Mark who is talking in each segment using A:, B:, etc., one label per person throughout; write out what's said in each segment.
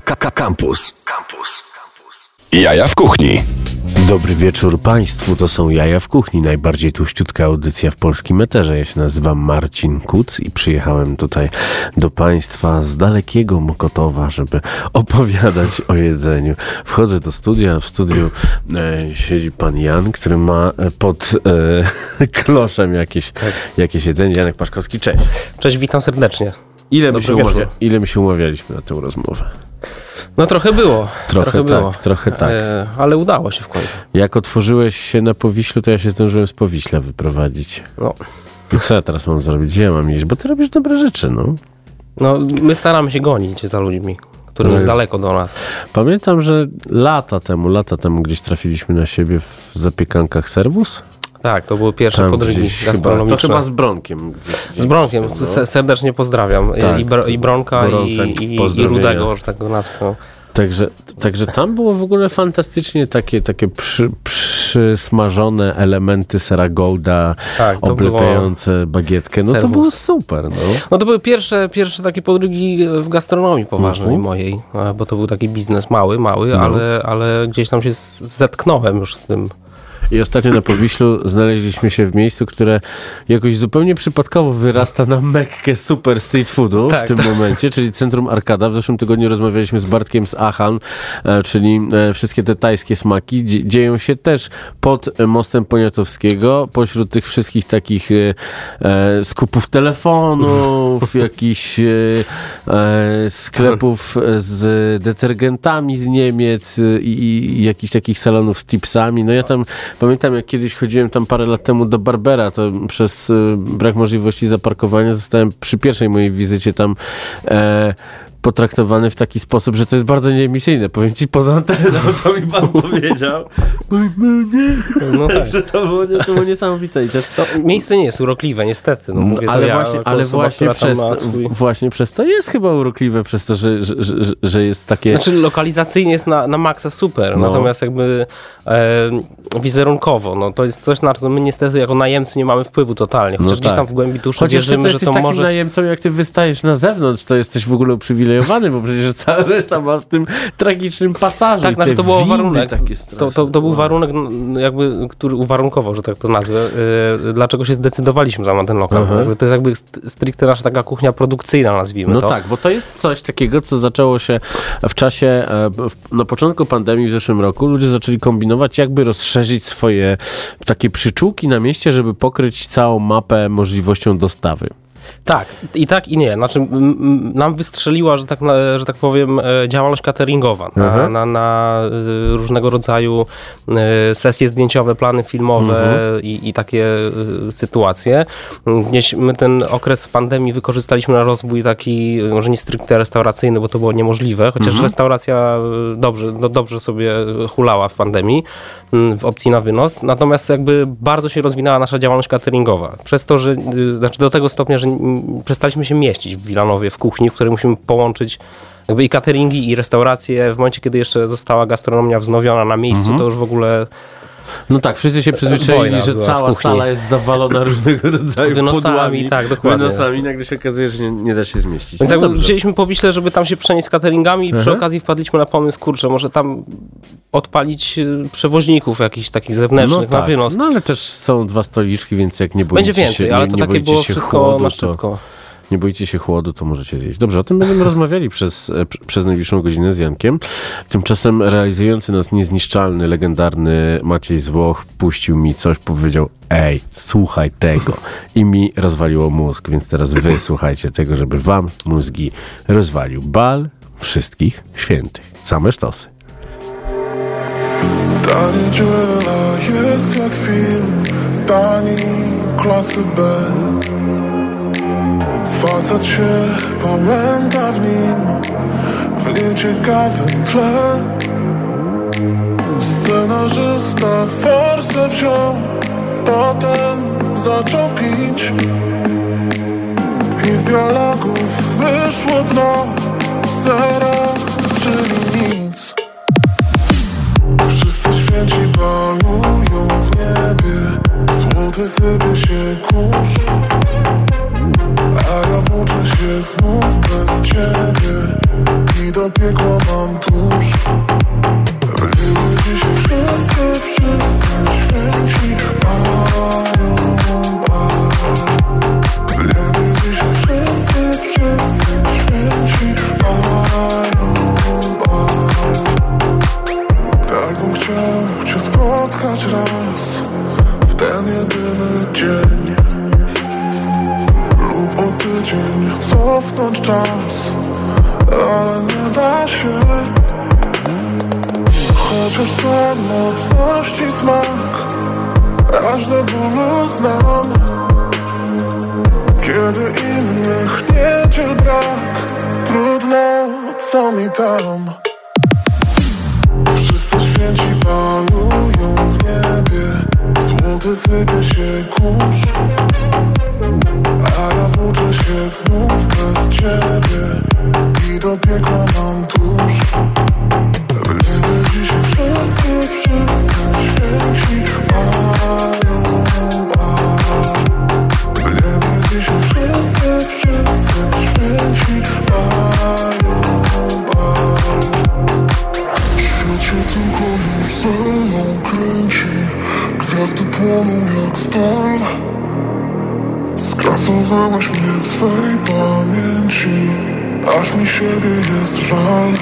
A: Campus. Campus. Jaja w kuchni.
B: Dobry wieczór Państwu, to są Jaja w Kuchni, najbardziej tuściutka audycja w polskim eterze. Ja się nazywam Marcin Kuc i przyjechałem tutaj do Państwa z dalekiego Mokotowa, żeby opowiadać o jedzeniu. Wchodzę do studia, w studiu e, siedzi Pan Jan, który ma pod e, kloszem jakieś, tak. jakieś jedzenie. Janek Paszkowski, cześć.
C: Cześć, witam serdecznie.
B: Ile my, się umawia, ile się umawialiśmy na tę rozmowę?
C: No trochę było.
B: Trochę,
C: trochę
B: tak,
C: było.
B: trochę tak. E,
C: ale udało się w końcu.
B: Jak otworzyłeś się na Powiślu, to ja się zdążyłem z Powiśla wyprowadzić. No. I co ja teraz mam zrobić? Gdzie ja mam iść? Bo ty robisz dobre rzeczy, no.
C: No, my staramy się gonić za ludźmi, którzy no. jest daleko do nas.
B: Pamiętam, że lata temu, lata temu gdzieś trafiliśmy na siebie w zapiekankach serwus.
C: Tak, to były pierwsze Tam podrygi gastronomiczne.
B: to chyba z Bronkiem.
C: Z Bronkiem, no. serdecznie pozdrawiam. Tak. I, Br i Bronka, i, i, i Rudego, że tak go nazwę.
B: Także, także tam było w ogóle fantastycznie takie, takie przy, przysmażone elementy sera golda, tak, oblepiające bagietkę. No serwus. to było super. No.
C: no to były pierwsze, pierwsze takie podrygi w gastronomii poważnej uh -huh. mojej, bo to był taki biznes mały, mały, no. ale, ale gdzieś tam się zetknąłem już z tym.
B: I ostatnio na Powiślu znaleźliśmy się w miejscu, które jakoś zupełnie przypadkowo wyrasta na Mekkę super street foodu tak, w tym tak. momencie, czyli Centrum Arkada. W zeszłym tygodniu rozmawialiśmy z Bartkiem z Achan, e, czyli e, wszystkie te tajskie smaki dzieją się też pod mostem Poniatowskiego, pośród tych wszystkich takich e, skupów telefonów, jakichś sklepów z detergentami z Niemiec i, i jakichś takich salonów z tipsami. No ja tam Pamiętam, jak kiedyś chodziłem tam parę lat temu do Barbera, to przez y, brak możliwości zaparkowania zostałem przy pierwszej mojej wizycie tam. E, potraktowany w taki sposób, że to jest bardzo nieemisyjne. Powiem ci poza anteną, co mi pan powiedział. No tak. że to było, to było niesamowite. I też...
C: no, miejsce nie jest urokliwe, niestety. No, mówię
B: ale
C: ja,
B: właśnie, ale osoba, właśnie, przez to, swój... właśnie przez to jest chyba urokliwe, przez to, że, że, że, że jest takie...
C: Znaczy lokalizacyjnie jest na, na maksa super, no. natomiast jakby e, wizerunkowo, no to jest coś, na co my niestety jako najemcy nie mamy wpływu totalnie. Chociaż no tak. gdzieś tam w głębi duszy
B: Chociaż
C: wierzymy,
B: że
C: to
B: może...
C: takim
B: najemcą, jak ty wystajesz na zewnątrz, to jesteś w ogóle uprzywilejowany uprzywilejowany, bo przecież cała reszta ma w tym tragicznym pasażu.
C: Tak, znaczy to był warunek. To, to, to, był warunek, no, jakby, który uwarunkował, że tak to nazwę, yy, dlaczego się zdecydowaliśmy na ten lokal. Uh-huh. To jest jakby stricte nasza taka kuchnia produkcyjna, nazwijmy
B: no
C: to.
B: No tak, bo to jest coś takiego, co zaczęło się w czasie, e, na początku pandemii w zeszłym roku, ludzie zaczęli kombinować, jakby rozszerzyć swoje takie przyczółki na mieście, żeby pokryć całą mapę możliwością dostawy.
C: Tak, i tak i nie. Znaczy, nam wystrzeliła, że tak, że tak powiem, e, działalność cateringowa na, mhm. na, na, e, różnego rodzaju e, sesje zdjęciowe, plany filmowe mhm. i, i, takie sytuacje. Gdzieś my ten okres pandemii wykorzystaliśmy na rozwój taki, może nie stricte restauracyjny, bo to było niemożliwe, chociaż mhm. restauracja dobrze, no dobrze sobie hulała w pandemii, w opcji na wynos. Natomiast jakby bardzo się rozwinęła nasza działalność cateringowa. Przez to, że, znaczy do tego stopnia, że przestaliśmy się mieścić w Wilanowie, w kuchni, w której musimy połączyć jakby i cateringi, i restauracje. W momencie, kiedy jeszcze została gastronomia wznowiona na miejscu, mhm. to już w ogóle
B: no tak, wszyscy się przyzwyczaili, że cała sala jest zawalona różnego rodzaju wynosami, podłami,
C: tak, dokładnie.
B: wynosami, nagle się okazuje, że nie, nie da się zmieścić.
C: Więc no jakby wzięliśmy po Wiśle, żeby tam się przenieść z cateringami i przy mhm. okazji wpadliśmy na pomysł, kurczę, może tam odpalić y, przewoźników jakichś takich zewnętrznych
B: no
C: tak. na wynos.
B: No ale też są dwa stoliczki, więc jak nie boicie
C: Będzie więcej,
B: się,
C: ale to
B: nie
C: takie było wszystko
B: chłodu,
C: na szybko. To
B: nie boicie się chłodu, to możecie zjeść. Dobrze, o tym będziemy rozmawiali przez, e, przez najbliższą godzinę z Jankiem. Tymczasem realizujący nas niezniszczalny, legendarny Maciej Złoch puścił mi coś, powiedział ej, słuchaj tego. I mi rozwaliło mózg, więc teraz wy słuchajcie tego, żeby wam mózgi rozwalił. Bal wszystkich świętych. Same sztosy. Ta niedziela jest jak film, tani klasy B. Facet się pamięta w nim W nieciekawym tle. Scenarzysta forsę wziął Potem zaczął pić. I z dialogów wyszło dno Zero, czyli nic. Wszyscy święci palują w niebie Złoty sypie się kurz a ja włóczę się znów bez ciebie I do piekła
D: mam tuż. Byliśmy dzisiaj wszyscy, wszyscy święci Mają bal Byliśmy dzisiaj wszyscy, wszyscy święci Mają bal Tak bym chciał cię spotkać raz W ten jedyny dzień cofnąć czas Ale nie da się. Chociaż samotności smak Aż do bólu znam. Kiedy innych niedziel brak Trudno, co mi tam Wszyscy święci balują w niebie Złoty sypie się kurz A ja włóczę się znów bez ciebie I do piekła mam tuż płoną jak stal Skrasowałaś mnie w swej pamięci. Aż mi siebie jest żal.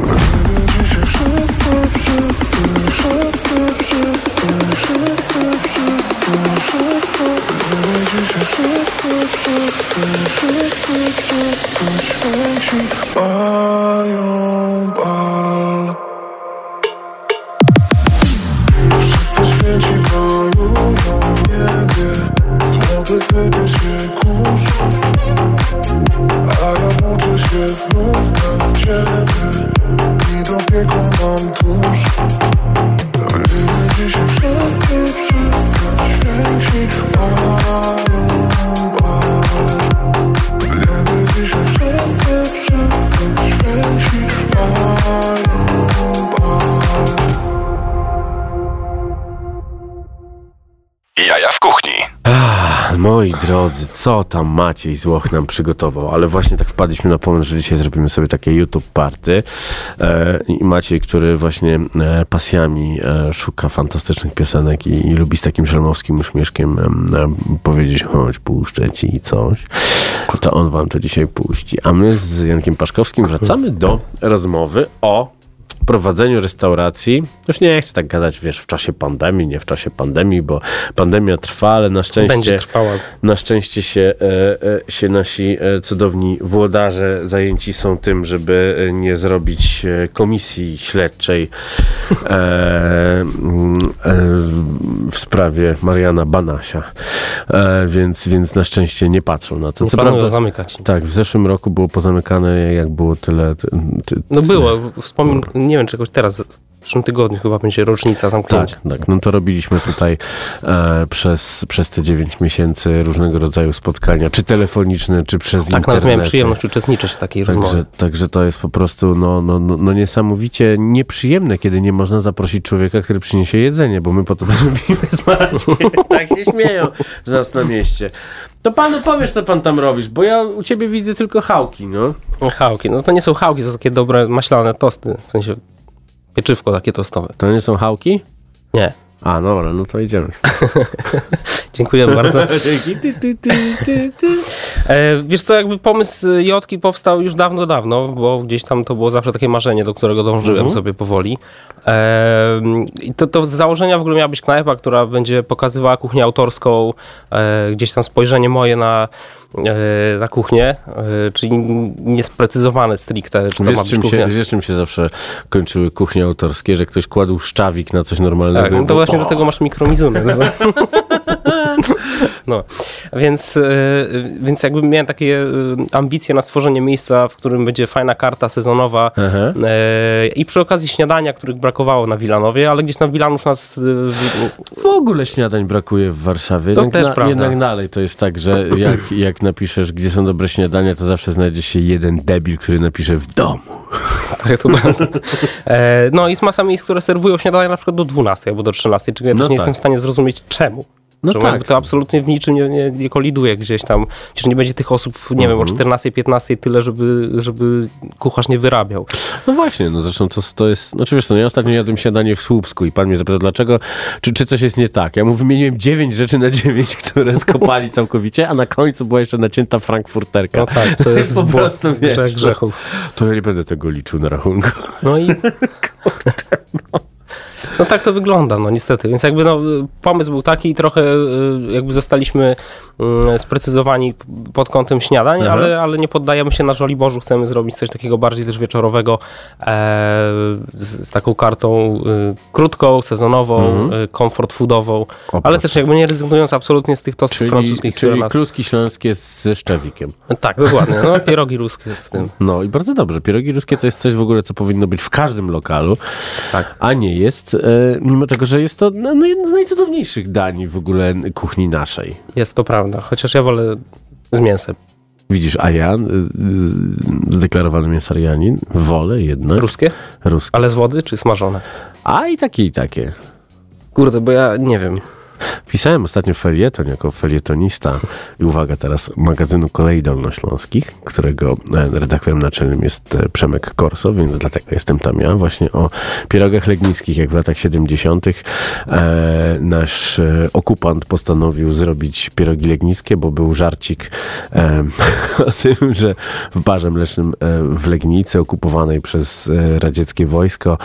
D: Wiemy dzisiaj wszyscy, wszyscy, wszyscy, wszyscy, wszyscy, wszyscy, wszyscy. Wiemy dzisiaj wszyscy, wszyscy, wszyscy, wszyscy święci. Mają bal Złoty
B: Moi drodzy, co tam Maciej Złoch nam przygotował? Ale właśnie tak wpadliśmy na pomysł, że dzisiaj zrobimy sobie takie YouTube party. E, I Maciej, który właśnie e, pasjami e, szuka fantastycznych piosenek i, i lubi z takim żelmowskim uśmieszkiem em, powiedzieć, chodź, puszczę ci coś, to on wam to dzisiaj puści. A my z Jankiem Paszkowskim wracamy do rozmowy o prowadzeniu restauracji. Już nie chcę tak gadać, wiesz, w czasie pandemii, nie w czasie pandemii, bo pandemia trwa, ale na szczęście
C: Będzie trwała.
B: na szczęście się, e, e, się nasi e, cudowni włodarze zajęci są tym, żeby nie zrobić komisji śledczej w sprawie Mariana Banasia. Więc, więc na szczęście nie patrzą na to.
C: Nie
B: Co prawda,
C: zamykać.
B: tak, w zeszłym roku było pozamykane, jak było tyle. Ty, ty,
C: No było, wspomnę, nie wiem, czegoś teraz, w przyszłym tygodniu chyba będzie rocznica zamknięcia.
B: Tak, tak. No to robiliśmy tutaj e, przez, przez te 9 miesięcy różnego rodzaju spotkania, czy telefoniczne, czy przez
C: Tak, nawet
B: internet.
C: miałem przyjemność uczestniczyć w takiej rozmowie.
B: Także, także to jest po prostu no, no, no, no niesamowicie nieprzyjemne, kiedy nie można zaprosić człowieka, który przyniesie jedzenie, bo my po to też robimy z. Tak się śmieją z nas na mieście. To panu powiesz, co pan tam robisz, bo ja u ciebie widzę tylko chałki, no.
C: Chałki, no to nie są chałki, to są takie dobre maślane tosty, w sensie pieczywko takie tostowe.
B: To nie są chałki?
C: Nie.
B: A, dobra, no to idziemy.
C: Dziękuję bardzo. E, wiesz co, jakby pomysł Jotki powstał już dawno, dawno, bo gdzieś tam to było zawsze takie marzenie, do którego dążyłem
B: Mhm.
C: sobie powoli. E, I to, to z założenia w ogóle miała być knajpa, która będzie pokazywała kuchnię autorską, e, gdzieś tam spojrzenie moje na, na kuchnię, e, czyli niesprecyzowane stricte, czy
B: Wiesz czym, się, wiesz, czym się zawsze kończyły kuchnie autorskie? Że ktoś kładł szczawik na coś normalnego.
C: Tak, no to właśnie do tego masz mikromizunę. No, więc, e, więc jakby miałem takie e, ambicje na stworzenie miejsca, w którym będzie fajna karta sezonowa
B: Aha.
C: e, i przy okazji śniadania, których brakowało na Wilanowie, ale gdzieś tam Wilanów nas... w-
B: ogóle śniadań brakuje w Warszawie.
C: To
B: jednak,
C: też prawda.
B: jednak dalej to jest tak, że jak, jak napiszesz, gdzie są dobre śniadania, to zawsze znajdzie się jeden debil, który napisze w domu.
C: Tak, to No, jest masa miejsc, które serwują śniadania na przykład do 12 albo do 13, czego ja też
B: No
C: nie
B: tak.
C: jestem w stanie zrozumieć czemu. No że tak. To absolutnie w niczym nie, nie, nie, koliduje gdzieś tam. Przecież nie będzie tych osób, nie wiem, o 14, mhm. 15 tyle, żeby, żeby kucharz nie wyrabiał.
B: No właśnie, no zresztą to, to jest, no czy wiesz, no ja ostatnio jadłem śniadanie w Słupsku i pan mnie zapytał, dlaczego, czy, czy coś jest nie tak. Ja mu wymieniłem 9 rzeczy na 9, które skopali całkowicie, a na końcu była jeszcze nacięta frankfurterka.
C: No tak, to jest po prostu, wiesz, grzechów.
B: To ja nie będę tego liczył na rachunku.
C: No i... Kurde, no. No tak to wygląda, no niestety. Więc jakby no, pomysł był taki i trochę y, jakby zostaliśmy y, sprecyzowani pod kątem śniadań, ale, ale nie poddajemy się na Żoliborzu. Chcemy zrobić coś takiego bardziej też wieczorowego e, z, z, taką kartą y, krótką, sezonową, mhm. comfort foodową, ale też jakby nie rezygnując absolutnie z tych tostów czyli, francuskich.
B: Czyli nas... kluski śląskie ze szczewikiem.
C: Tak, dokładnie. No, pierogi ruskie z tym.
B: No i bardzo dobrze. Pierogi ruskie to jest coś w ogóle, co powinno być w każdym lokalu, tak. a nie jest E, mimo tego, że jest to no, no, jedno z najcudowniejszych dań w ogóle kuchni naszej.
C: Jest to prawda, chociaż ja wolę z mięsem.
B: Widzisz, a ja, e, zdeklarowany mięsarianin, wolę jednak...
C: Ruskie?
B: Ruskie.
C: Ale z wody czy smażone?
B: A i takie, i takie.
C: Kurde, bo ja nie wiem.
B: Pisałem ostatnio felieton jako felietonista i uwaga teraz magazynu Kolei Dolnośląskich, którego e, redaktorem naczelnym jest e, Przemek Korso, więc dlatego jestem tam ja, właśnie o pierogach legnickich, jak w latach 70. E, nasz e, okupant postanowił zrobić pierogi legnickie, bo był żarcik e, o tym, że w barze mlecznym e, w Legnicy, okupowanej przez radzieckie wojsko,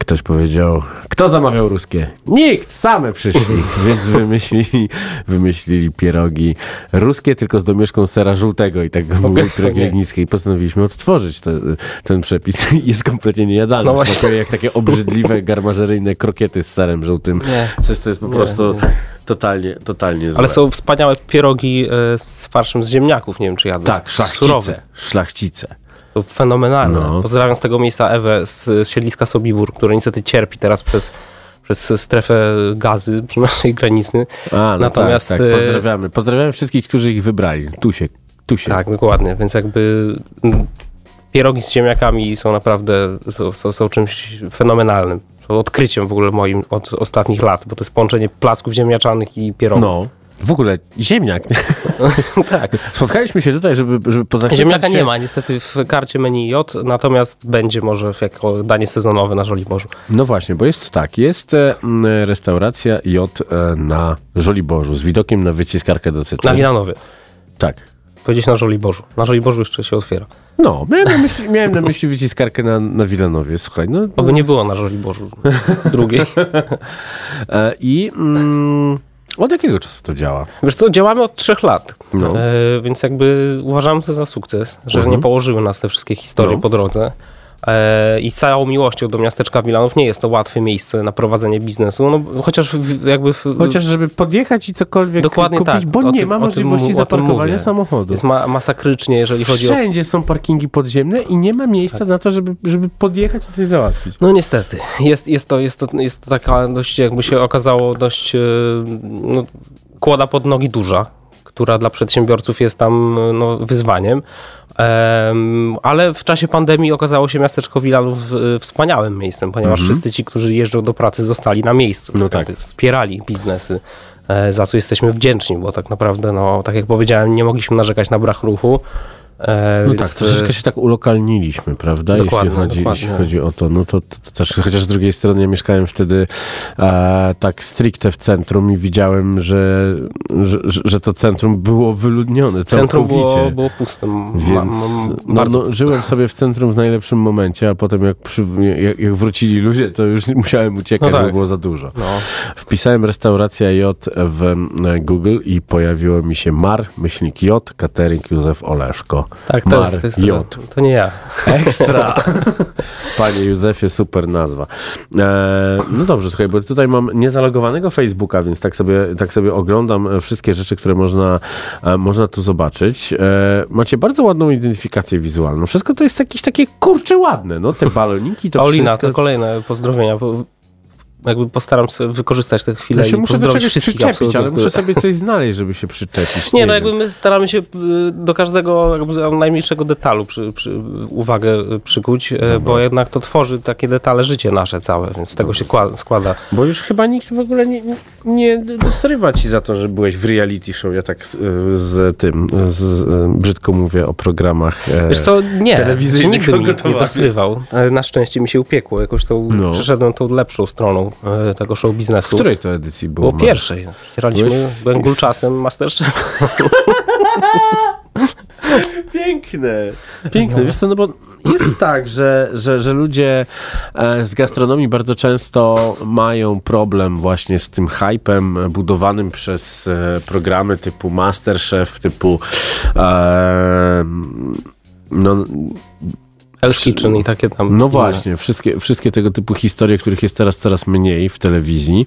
B: ktoś powiedział, kto zamawiał ruskie? Nikt! Same przyszli, więc wymyślili, wymyślili pierogi ruskie, tylko z domieszką sera żółtego i tak okay, były pierogi legnickie i postanowiliśmy odtworzyć te, ten przepis. Jest kompletnie niejadalny. No Smakuje jak takie obrzydliwe, garmażeryjne krokiety z serem żółtym. Nie. Coś, co jest po prostu... Nie, Totalnie, totalnie złe.
C: Ale są wspaniałe pierogi e, z farszem z ziemniaków, nie wiem czy jadłeś.
B: Tak, szlachcice. Surowe. Szlachcice.
C: To fenomenalne. No. Pozdrawiam z tego miejsca Ewę z, z siedliska Sobibór, które niestety cierpi teraz przez przez strefę gazy przy naszej granicy.
B: A, no Natomiast tak, tak. Pozdrawiamy. Pozdrawiamy wszystkich, którzy ich wybrali. Tu się, tu się.
C: Tak, dokładnie. Więc jakby pierogi z ziemniakami są naprawdę są, są, są czymś fenomenalnym. Są odkryciem w ogóle moim od ostatnich lat, bo to jest połączenie placków ziemniaczanych i pierogów. No.
B: W ogóle ziemniak. tak. Spotkaliśmy się tutaj, żeby, żeby pozachwycać
C: Ziemniaka
B: się...
C: nie ma niestety w karcie menu J, natomiast będzie może jako danie sezonowe na Żoliborzu.
B: No właśnie, bo jest tak, jest e, restauracja J e, na Żoliborzu z widokiem na wyciskarkę do cytryny.
C: Na Wilanowie.
B: Tak.
C: Powiedzieć na Żoliborzu. Na Żoliborzu jeszcze się otwiera.
B: No, miałem na myśli, miałem na myśli wyciskarkę na, na Wilanowie, słuchaj. No,
C: Oby nie było na Żoliborzu drugiej.
B: E, I... Mm, od jakiego czasu to działa?
C: Wiesz co, działamy od trzech lat, no. e, więc jakby uważamy to za sukces, że mhm. nie położyły nas te wszystkie historie no. po drodze. E, I z całą miłością do miasteczka Wilanów nie jest to łatwe miejsce na prowadzenie biznesu, no, chociaż w, jakby... W,
B: chociaż żeby podjechać i cokolwiek Dokładnie kupić, tak. bo o nie tym, ma możliwości tym, zaparkowania samochodu.
C: Jest ma, masakrycznie, jeżeli chodzi
B: Wszędzie o... Wszędzie są parkingi podziemne i nie ma miejsca tak. na to, żeby, żeby podjechać i coś załatwić.
C: No niestety. Jest, jest, to, jest, to, jest to taka dość, jakby się okazało, dość e, no, kłoda pod nogi duża, która dla przedsiębiorców jest tam no, wyzwaniem. Ale w czasie pandemii okazało się miasteczko Wilanów wspaniałym miejscem, ponieważ mhm. wszyscy ci, którzy jeżdżą do pracy, zostali na miejscu. No tak. Wspierali biznesy, e, za co jesteśmy wdzięczni, bo tak naprawdę, no, tak jak powiedziałem, nie mogliśmy narzekać na brak ruchu.
B: E, no tak, troszeczkę się tak ulokalniliśmy, prawda? Jeśli chodzi, jeśli chodzi o to, no to, to, to, też, chociaż z drugiej strony ja mieszkałem wtedy e, tak stricte w centrum i widziałem, że, że, że to centrum było wyludnione
C: Centrum było, było puste.
B: Więc no, no, żyłem sobie w centrum w najlepszym momencie, a potem jak, przy, jak, jak wrócili ludzie, to już musiałem uciekać, no tak. bo było za dużo. No. Wpisałem restauracja J w e, Google i pojawiło mi się Mar, myślnik J, catering Józef Oleszko.
C: Tak, to Mar jest, to, jest, J. To, nie ja.
B: Ekstra. Panie Józefie, super nazwa. E, no dobrze, słuchaj, bo tutaj mam niezalogowanego Facebooka, więc tak sobie, tak sobie oglądam wszystkie rzeczy, które można, e, można tu zobaczyć. E, macie bardzo ładną identyfikację wizualną. Wszystko to jest jakieś takie kurcze ładne, no te baloniki, to
C: Paulina,
B: wszystko...
C: to kolejne pozdrowienia jakby postaram się wykorzystać tę chwilę
B: Ja się
C: i
B: muszę do
C: pozdrowić
B: czegoś
C: wszystkich
B: przyczepić, ale muszę sobie coś znaleźć, żeby się przyczepić.
C: Nie, no
B: wiem.
C: jakby my staramy się y, do każdego jakby najmniejszego detalu przy, przy, uwagę y, przykuć, e, bo jednak to tworzy takie detale życie nasze całe, więc z tego się kła- składa.
B: Bo już chyba nikt w ogóle nie, nie srywa ci za to, że byłeś w reality show. Ja tak z, tym, z, brzydko mówię o programach. e,
C: Wiesz co, nie, nigdy mi nie dosrywał. Na szczęście mi się upiekło, jakoś tą,
B: No.
C: przeszedłem tą lepszą stroną e, tego show
B: W
C: biznesu.
B: której to edycji było?
C: Było pierwszej. Ścieraliśmy,
B: Byłeś
C: byłem gulczasem Masterchef.
B: Piękne. Piękne. Wiesz co, no bo jest tak, że, że, że ludzie e, z gastronomii bardzo często mają problem właśnie z tym hypem budowanym przez e, programy typu Masterchef, typu e, no,
C: Hell's Kitchen i takie tam.
B: no właśnie, wszystkie, wszystkie tego typu historie, których jest teraz coraz mniej w telewizji,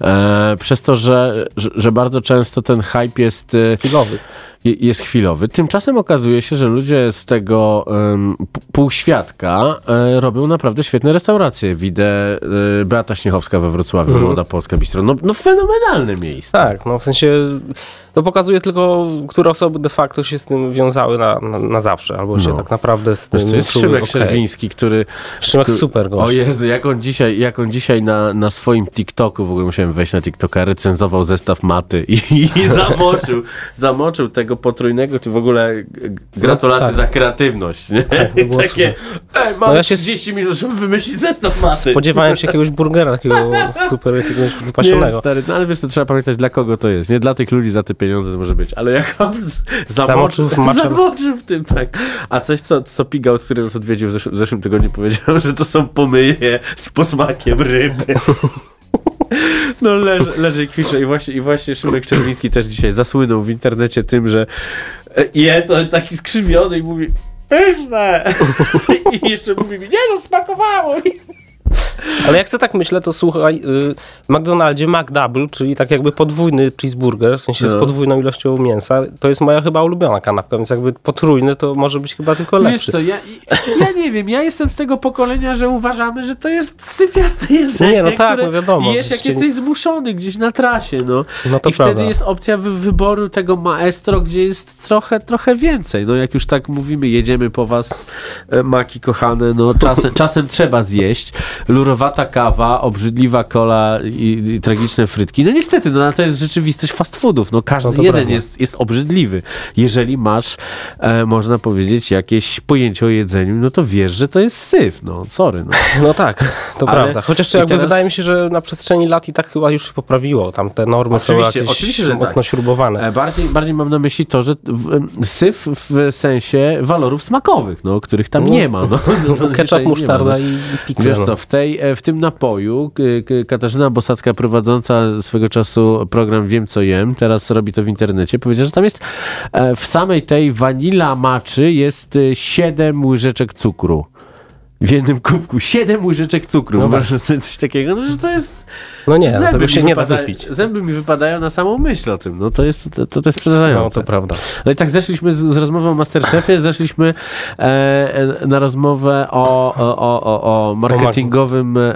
B: e, przez to, że, że, bardzo często ten hype jest... E,
C: Chwilowy.
B: je- jest chwilowy. Tymczasem okazuje się, że ludzie z tego um, półświadka e, robią naprawdę świetne restauracje. Widzę e, Beata Śniechowska we Wrocławiu, Młoda Polska Bistro. No, no fenomenalne miejsce.
C: Tak, no w sensie to pokazuje tylko, które osoby de facto się z tym wiązały na, na, na zawsze, albo się
B: No.
C: tak naprawdę z tym
B: Wiesz, to jest
C: czuły
B: Szymek
C: okej.
B: Czerwiński, który...
C: Szymek
B: który-
C: super gość.
B: O Jezu, jak on dzisiaj, jak on dzisiaj na, na swoim TikToku, w ogóle musiałem wejść na TikToka, recenzował zestaw maty i, i zamoczył, zamoczył tego potrójnego, czy w ogóle gratulacje
C: No, tak.
B: za kreatywność. Nie?
C: to było
B: Takie, ej, mam
C: No ja się-
B: 30 minut, żeby wymyślić zestaw maty.
C: Spodziewałem się jakiegoś burgera, takiego super jakiegoś
B: Nie,
C: wypasionego.
B: stary, no ale wiesz, to trzeba pamiętać, dla kogo to jest. Nie dla tych ludzi za te pieniądze to może być, ale jak on zamoczył,
C: Zamoczył w
B: tym, tak. A coś, co, co Pigał, który nas odwiedził w zeszłym, w zeszłym tygodniu, powiedział, że to są pomyje z posmakiem ryby. No leży, leży i kwicze i właśnie, i właśnie Szymek Czerwiński też dzisiaj zasłynął w internecie tym, że e, je to taki skrzywiony i mówi pyszne! I jeszcze mówi mi, nie no, smakowało mi!
C: Ale jak sobie tak myślę, to słuchaj, y, w McDonaldzie McDouble, czyli tak jakby podwójny cheeseburger, w sensie
B: No.
C: z podwójną ilością mięsa, to jest moja chyba ulubiona kanapka, więc jakby potrójny to może być chyba tylko
B: Wiesz
C: lepszy.
B: co, ja, ja nie wiem, ja jestem z tego pokolenia, że uważamy, że to jest syfiaste jedzenie,
C: Nie, no tak,
B: które
C: no wiadomo.
B: jesz jak jesteś zmuszony gdzieś na trasie, no.
C: No to
B: I wtedy
C: prawda.
B: jest opcja wy wyboru tego maestro, gdzie jest trochę, trochę więcej. No jak już tak mówimy, jedziemy po was, e, maki kochane, no czasem, czasem trzeba zjeść. Lurowata kawa, obrzydliwa kola i, i tragiczne frytki. No niestety, no to jest rzeczywistość fast foodów. No każdy
C: No
B: jeden jest, jest obrzydliwy. Jeżeli masz, e, można powiedzieć, jakieś pojęcie o jedzeniu, no to wiesz, że to jest syf. No, sorry. No.
C: No tak, to
B: Ale-
C: prawda. Chociaż jakby
B: teraz-
C: wydaje mi się, że na przestrzeni lat i tak chyba już się poprawiło. Tam te normy
B: Oczywiście,
C: są jakieś
B: oczywiście, że
C: mocno
B: tak.
C: śrubowane.
B: E, Bardziej, bardziej mam na myśli to, że syf w sensie walorów smakowych, no, których tam nie ma. No, no,
C: Ketchup,
B: zazwyczaj nie ma,
C: musztarda
B: no.
C: i pickle.
B: Wiesz
C: no.
B: co, w, tej, e, w tym napoju Katarzyna Bosacka prowadząca swego czasu program Wiem co jem, teraz robi to w internecie, powiedziała, że tam jest e, w samej tej wanila maczy jest e, 7 łyżeczek cukru. W jednym kubku 7 łyżeczek cukru.
C: No tak.
B: Sobie coś takiego, no że to jest...
C: No nie, no tego
B: mi
C: się nie da wypić.
B: Zęby mi wypadają na samą myśl o tym. No to jest, to, to jest przerażające.
C: No to prawda.
B: No i tak zeszliśmy z, z rozmową o Masterchefie, zeszliśmy e, e, na rozmowę o, o, o, o, o marketingowym, e,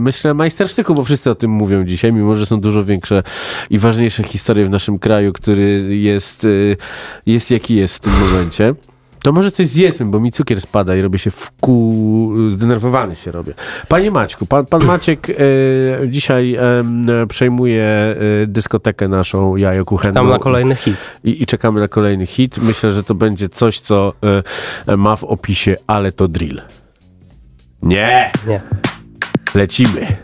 B: myślę, majstersztyku, bo wszyscy o tym mówią dzisiaj, mimo że są dużo większe i ważniejsze historie w naszym kraju, który jest, e, jest jaki jest w tym momencie. To może coś zjedzmy, bo mi cukier spada i robię się w kół, zdenerwowany się robię. Panie Maćku, pan, pan Maciek e, dzisiaj em, przejmuje e, dyskotekę naszą jajo kuchenne.
C: Tam na kolejny hit.
B: I, I czekamy na kolejny hit. Myślę, że to będzie coś, co e, ma w opisie, ale to drill. Nie!
C: Nie.
B: Lecimy.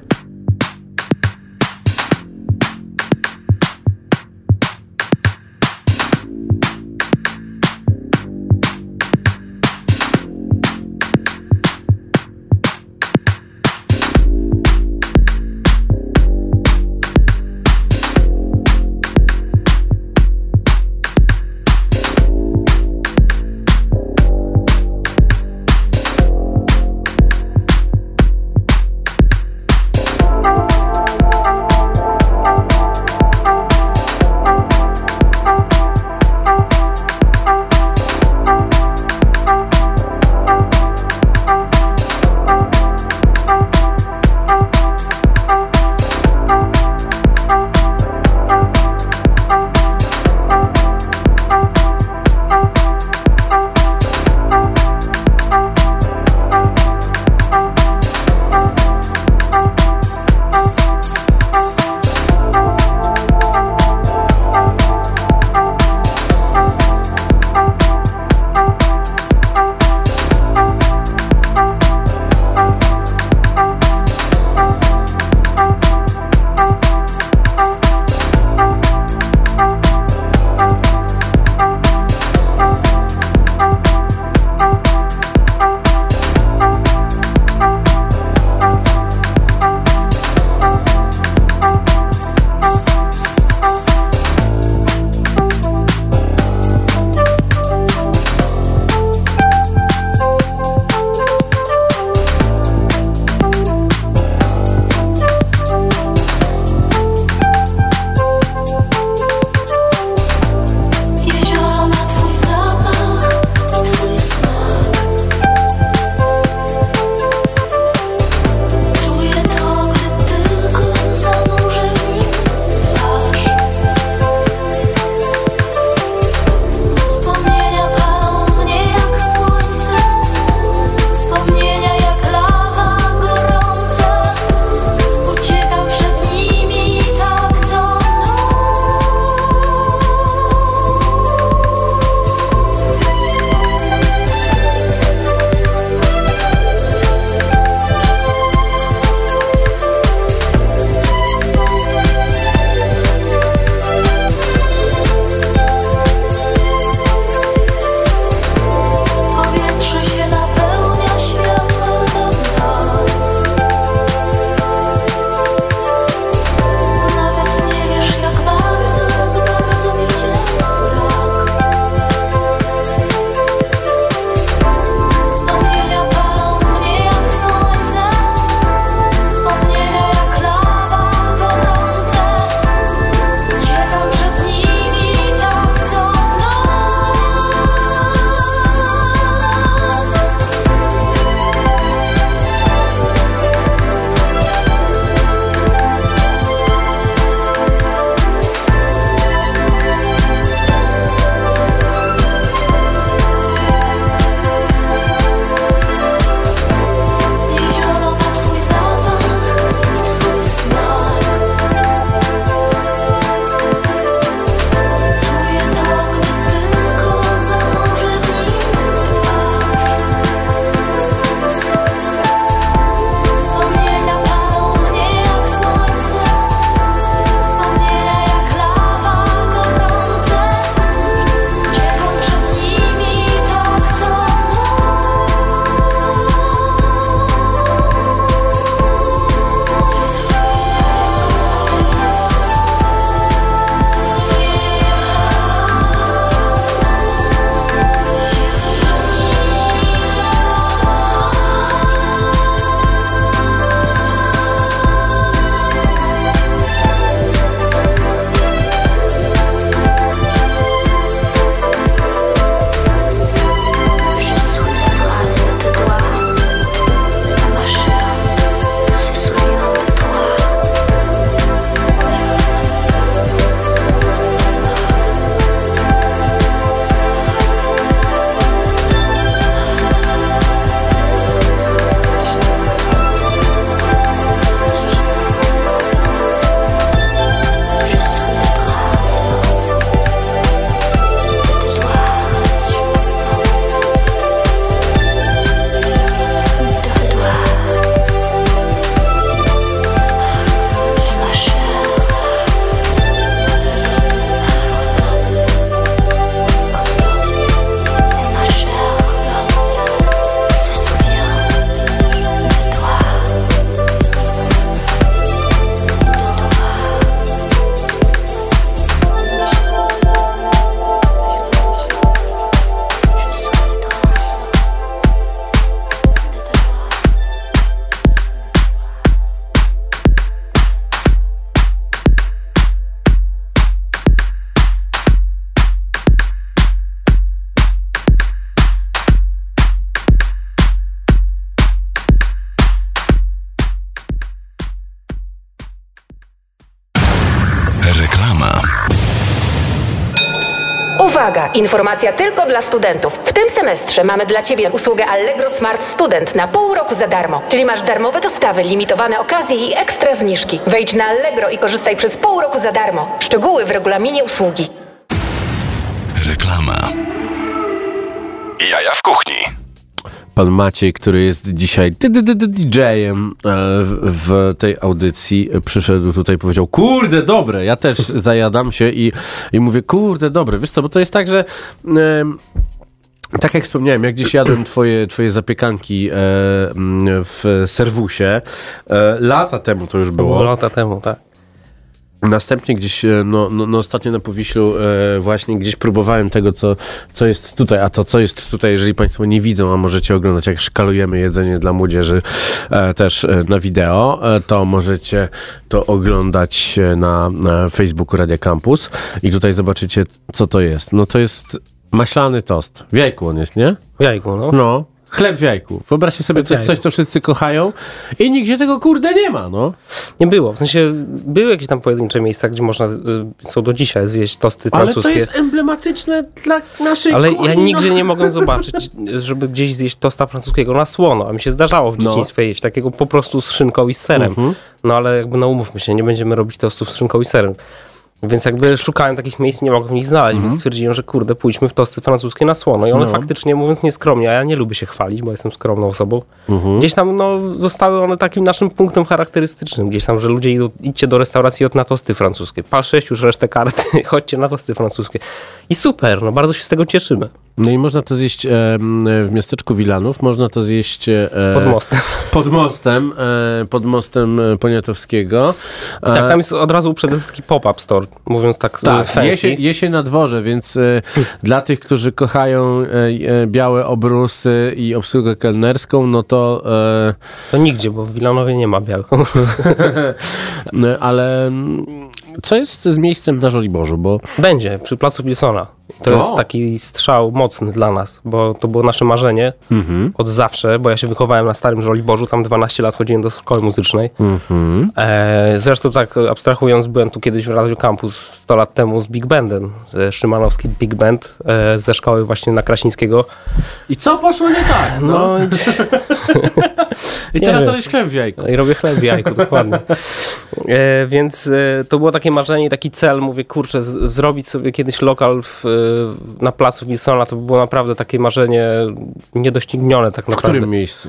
E: Informacja tylko dla studentów. W tym semestrze mamy dla Ciebie usługę Allegro Smart Student na pół roku za darmo. Czyli masz darmowe dostawy, limitowane okazje i ekstra zniżki. Wejdź na Allegro i korzystaj przez pół roku za darmo. Szczegóły w regulaminie usługi.
A: Reklama. Jaja w kuchni.
B: Pan Maciej, który jest dzisiaj DJ-em e, w- tej audycji, e, przyszedł tutaj i powiedział, kurde, dobre, ja też zajadam się i, i mówię, kurde, dobre. Wiesz co, bo to jest tak, że... tak jak wspomniałem, jak gdzieś jadłem twoje, twoje zapiekanki e, w serwusie, e, lata temu to już
C: było. lata temu, tak.
B: Następnie gdzieś, e, no, no, no ostatnio na Powiślu e, właśnie gdzieś próbowałem tego, co, co jest tutaj, a to co jest tutaj, jeżeli Państwo nie widzą, a możecie oglądać, jak szkalujemy jedzenie dla młodzieży e, też e, na wideo, e, to możecie to oglądać e, na, na Facebooku Radia Campus i tutaj zobaczycie, co to jest. No to jest maślany tost. W jajku on jest, nie?
C: W jajku, no.
B: No. Chleb w jajku. Wyobraźcie sobie coś, coś, co wszyscy kochają i nigdzie tego kurde nie ma, no.
C: Nie było. W sensie były jakieś tam pojedyncze miejsca, gdzie można, y, są do dzisiaj zjeść tosty
B: Ale to
C: francuskie.
B: jest emblematyczne dla naszej
C: Ale
B: kuchni,
C: ja nigdzie
B: no.
C: nie mogłem zobaczyć, żeby gdzieś zjeść tosta francuskiego na słono. A mi się zdarzało w
B: No.
C: dzieciństwie jeść takiego po prostu z szynką i z serem.
B: Mhm.
C: No ale jakby no umówmy się, nie będziemy robić tostów z szynką i serem. Więc jakby szukałem takich miejsc, nie mogłem ich znaleźć, więc stwierdziłem, że kurde, pójdźmy w tosty francuskie na słono. I one
B: Mhm. No.
C: faktycznie, mówiąc nieskromnie, a ja nie lubię się chwalić, bo jestem skromną osobą,
B: Mhm.
C: gdzieś tam no, zostały one takim naszym punktem charakterystycznym. Gdzieś tam, że ludzie idą, idźcie do restauracji od na tosty francuskie. Pal sześć już resztę karty, chodźcie na tosty francuskie. I super, no bardzo się z tego cieszymy.
B: No i można to zjeść e, w miasteczku Wilanów, można to zjeść e,
C: Pod mostem.
B: Pod mostem, e, pod mostem e, Poniatowskiego. E,
C: Tak, tam jest od razu uprzedzony taki pop-up store, mówiąc tak,
B: tak,
C: fancy.
B: je się, je się na dworze, więc e, dla tych, którzy kochają e, e, białe obrusy i obsługę kelnerską, no to e,
C: To nigdzie, bo w Wilanowie nie ma białego.
B: e, ale co jest z miejscem na Żoliborzu, bo
C: Będzie, przy placu Wilsona. To jest taki strzał mocny dla nas, bo to było nasze marzenie
B: Mhm.
C: od zawsze, bo ja się wychowałem na Starym Żoliborzu, tam 12 lat chodziłem do szkoły muzycznej.
B: Mhm.
C: E, zresztą tak abstrahując, byłem tu kiedyś w Radio Campus 100 lat temu z Big Bandem, Szymanowski Big Band e, ze szkoły właśnie na Kraśnickiego.
B: I co poszło nie tak? No.
C: No i
B: teraz robisz chleb w jajku.
C: I robię chleb w jajku, dokładnie. E, więc e, to było takie marzenie, taki cel, mówię, kurczę, z, zrobić sobie kiedyś lokal w, na placu Wilsona, to by było naprawdę takie marzenie niedoścignione tak
B: W
C: naprawdę.
B: którym miejscu?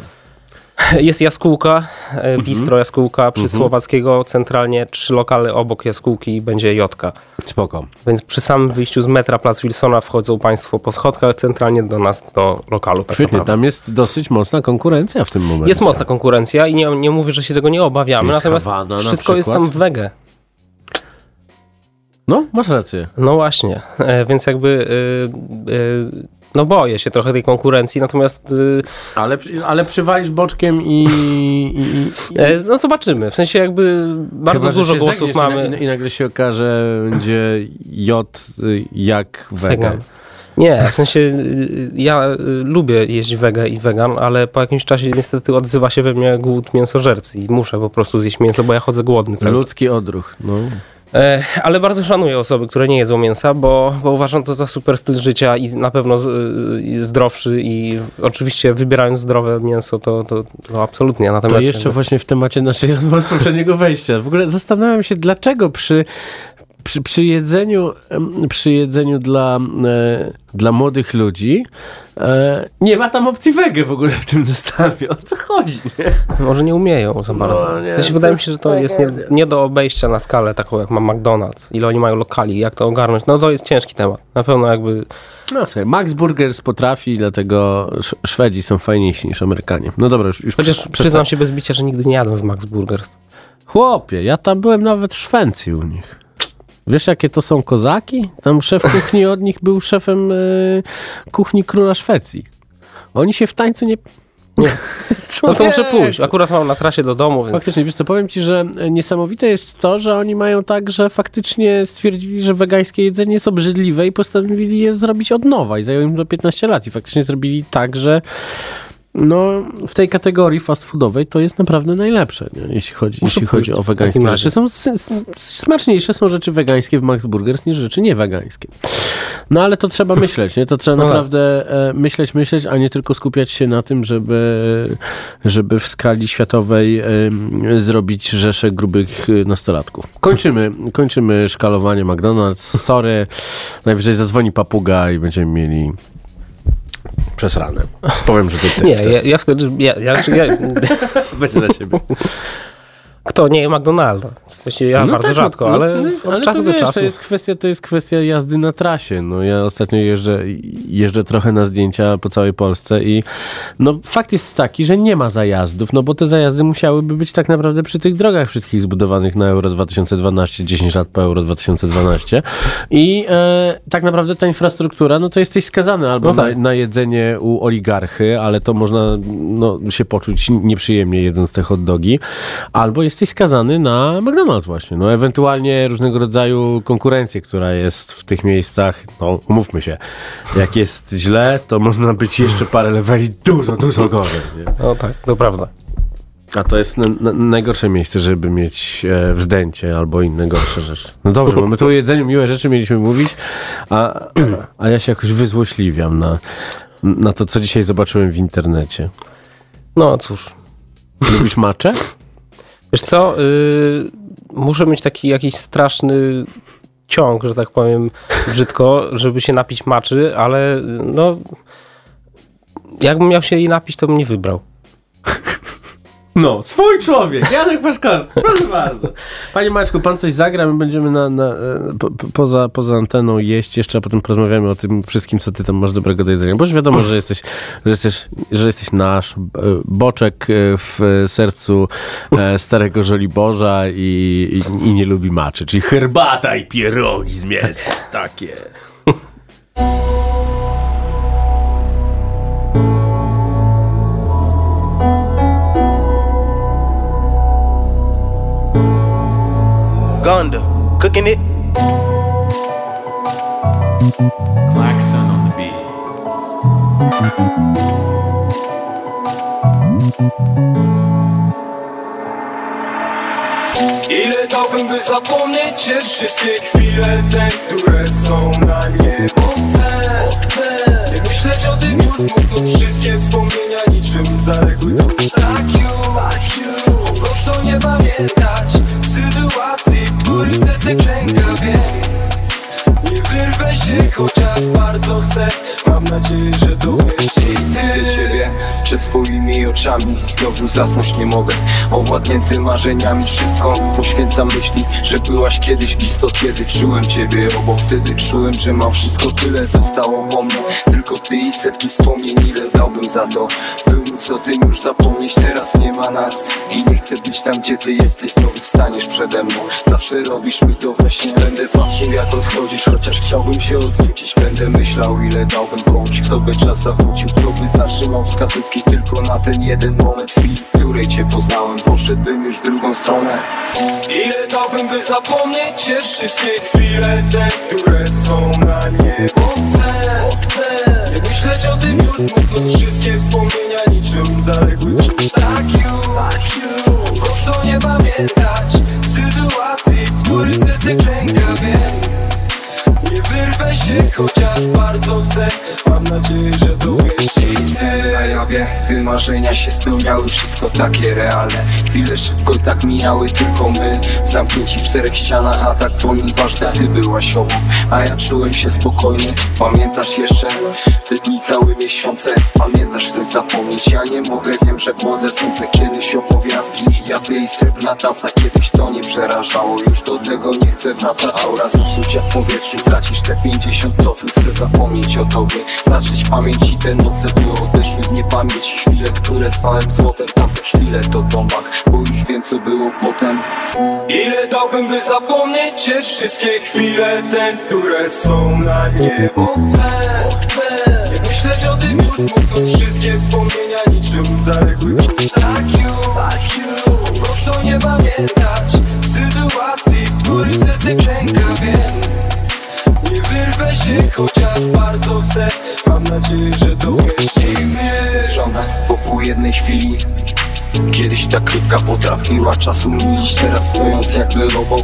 C: Jest jaskółka, e,
B: Mhm.
C: bistro jaskółka przy Słowackiego, centralnie trzy lokale obok jaskółki będzie Jotka.
B: Spoko.
C: Więc przy samym wyjściu z metra Plac Wilsona wchodzą Państwo po schodkach centralnie do nas, do lokalu. Tak
B: Świetnie, tam jest dosyć mocna konkurencja w tym momencie.
C: Jest mocna konkurencja i nie, nie mówię, że się tego nie obawiamy,
B: Jest
C: natomiast
B: Hawana
C: wszystko jest tam w wege.
B: No, masz rację.
C: No właśnie, e, więc jakby y, y, no boję się trochę tej konkurencji, natomiast
B: Ale, ale przywalisz boczkiem i... i, i
C: e, no zobaczymy. W sensie jakby bardzo
B: Chyba,
C: dużo głosów mamy.
B: I, na, I nagle się okaże, będzie J jak.
C: Wegan. Nie, w sensie ja lubię jeść wege i wegan, ale po jakimś czasie niestety odzywa się we mnie głód mięsożercy i muszę po prostu zjeść mięso, bo ja chodzę głodny cały
B: Ludzki odruch. No.
C: E, ale bardzo szanuję osoby, które nie jedzą mięsa, bo, bo uważam to za super styl życia i na pewno y, zdrowszy i oczywiście wybierając zdrowe mięso, to, to, to absolutnie.
B: To
C: Natomiast
B: jeszcze
C: jakby-
B: właśnie w temacie naszej rozmowy z poprzedniego wejścia. W ogóle zastanawiam się, dlaczego przy, przy, przy jedzeniu, przy jedzeniu dla, e, dla młodych ludzi e, nie ma tam opcji wege w ogóle w tym zestawie. O co chodzi? Nie?
C: Może nie umieją za bardzo.
B: No, nie, to
C: wydaje mi się, że to jest nie, nie do obejścia na skalę taką jak ma McDonald's. Ile oni mają lokali, jak to ogarnąć. No to jest ciężki temat. Na pewno jakby...
B: No słuchaj, Max Burgers potrafi, dlatego Sz- Szwedzi są fajniejsi niż Amerykanie. No dobra, już, już
C: Chociaż
B: przy-
C: przyznam się bez bicia, że nigdy nie jadłem w Max Burgers.
B: Chłopie, ja tam byłem nawet w Szwecji u nich. Wiesz, jakie to są kozaki? Tam szef kuchni od nich był szefem y, kuchni króla Szwecji. Oni się w tańcu nie... nie.
C: No to muszę pójść. Akurat mam na trasie do domu, więc...
B: Faktycznie, wiesz co, powiem ci, że niesamowite jest to, że oni mają tak, że faktycznie stwierdzili, że wegańskie jedzenie jest obrzydliwe i postanowili je zrobić od nowa i zajęło im to 15 lat i faktycznie zrobili tak, że no, w tej kategorii fast foodowej to jest naprawdę najlepsze, nie? jeśli chodzi, jeśli chodzi o wegańskie rzeczy. Są smaczniejsze są rzeczy wegańskie w Max Burgers niż rzeczy niewegańskie. No ale to trzeba myśleć, nie? To trzeba no. naprawdę e, myśleć, myśleć, a nie tylko skupiać się na tym, żeby, żeby w skali światowej zrobić rzesze grubych e, nastolatków. Kończymy, kończymy szkalowanie McDonald's. Sorry, najwyżej zadzwoni papuga i będziemy mieli przez ranę. Powiem, że to ty.
C: Nie, wtedy. Ja, ja wtedy... Ja, ja, ja,
B: Będzie na ciebie.
C: Kto nie McDonalda? W sensie ja no bardzo tak, rzadko, no, ale no, od ale czasu do czasu.
B: To jest, kwestia, to jest kwestia jazdy na trasie. No, ja ostatnio jeżdżę, jeżdżę trochę na zdjęcia po całej Polsce i no, fakt jest taki, że nie ma zajazdów, no bo te zajazdy musiałyby być tak naprawdę przy tych drogach wszystkich zbudowanych na Euro 2012, 10 lat po Euro 2012 i e, tak naprawdę ta infrastruktura, no to jesteś skazany albo no tak. na, na, jedzenie u oligarchy, ale to można no, się poczuć nieprzyjemnie jedząc te hot dogi, albo jesteś skazany na McDonald's właśnie, no ewentualnie różnego rodzaju konkurencję, która jest w tych miejscach, no umówmy się, jak jest źle, to można być jeszcze parę leveli dużo, dużo gorzej. Nie?
C: No tak, to prawda.
B: A to jest najgorsze miejsce, żeby mieć e, wzdęcie albo inne gorsze rzeczy. No dobrze, bo my tu o jedzeniu miłe rzeczy mieliśmy mówić, a, a ja się jakoś wyzłośliwiam na, na to, co dzisiaj zobaczyłem w internecie.
C: No cóż.
B: Lubisz macze?
C: Wiesz co, yy, muszę mieć taki jakiś straszny ciąg, że tak powiem brzydko, żeby się napić maczy, ale no jakbym miał się jej napić, to bym nie wybrał.
B: No, swój człowiek, Janek Paszkowski, proszę bardzo. Panie Maćku, pan coś zagra, my będziemy na, na, e, po, poza, poza anteną jeść jeszcze, a potem porozmawiamy o tym wszystkim, co ty tam masz dobrego do jedzenia. Bo już wiadomo, że jesteś, że jesteś, że jesteś nasz, e, boczek e, w sercu starego Żoliborza i, i, i nie lubi maczy, czyli herbata i pierogi z mięsem. Tak jest. Cooking it. Klaxon on the beat. Ile dałbym, by zapomnieć cię wszystkie chwile te, które są na niebo? Chcę Nie myśleć o tym już, mówiąc wszystkie wspomnienia niczym zaległy. Tak już, po prostu nie pamiętać sytuacji który serce klęka, wiem Nie wyrwę się, chociaż bardzo chcę. Mam nadzieję, że to wiesz I ty Widzę ciebie przed swoimi oczami. Znowu zasnąć nie mogę. Owładnięty marzeniami Wszystko poświęcam myśli Że byłaś kiedyś blisko Kiedy. Czułem ciebie obok Wtedy. Czułem, że mam wszystko Tyle. Zostało po mnie. Tylko ty i setki wspomnień Ile dałbym za to. By móc o tym już zapomnieć. Teraz nie ma nas I nie chcę być tam, gdzie ty jesteś. Znowu staniesz przede mną. Zawsze robisz mi to we Będę patrzył jak odchodzisz Chociaż chciałbym się odwrócić Będę myślał ile dałbym komuś Kto by czas zawrócił Kto by zatrzymał wskazówki Tylko na ten jeden moment. Chwili której cię poznałem Poszedłbym już w drugą stronę. Ile dałbym by zapomnieć cię Wszystkie chwile te, które są na niebo. Chcę Nie myśleć o tym już Mówiąc wszystkie wspomnienia niczym zaległy marzenia się spełniały Wszystko takie realne. Chwile szybko tak mijały, tylko my. Zamknięci w czterech ścianach, a tak wolny ważna Ty byłaś obok, a ja czułem się spokojny Pamiętasz jeszcze te dni, całe miesiące? Pamiętasz, chcę zapomnieć, ja nie mogę Wiem, że błądzę. Smutne kiedyś opowiastki Jadę i srebrna taca, kiedyś to nie przerażało. Już do tego nie chcę wracać. Aura zepsucia w powietrzu. Tracisz te 50% Chcę zapomnieć o tobie. Znaczyć pamięci te noce By odeszły w niepamięć. Chwile, które stałem złotem. Tamte chwile to tombak Bo już wiem co było potem. Ile dałbym by zapomnieć cię Wszystkie chwile te, które są na niebo. Chcę Nie myśleć o tym już Mówiąc wszystkie wspomnienia niczym zaległy Tak już Po prostu nie pamiętać Sytuacji, w której serce klęka Wiem wyrwę
F: się, chociaż bardzo chcę Mam nadzieję, że dowiesz mnie Żona po jednej chwili Kiedyś ta krótka potrafiła czasu mylić Teraz stojąc jakby obok.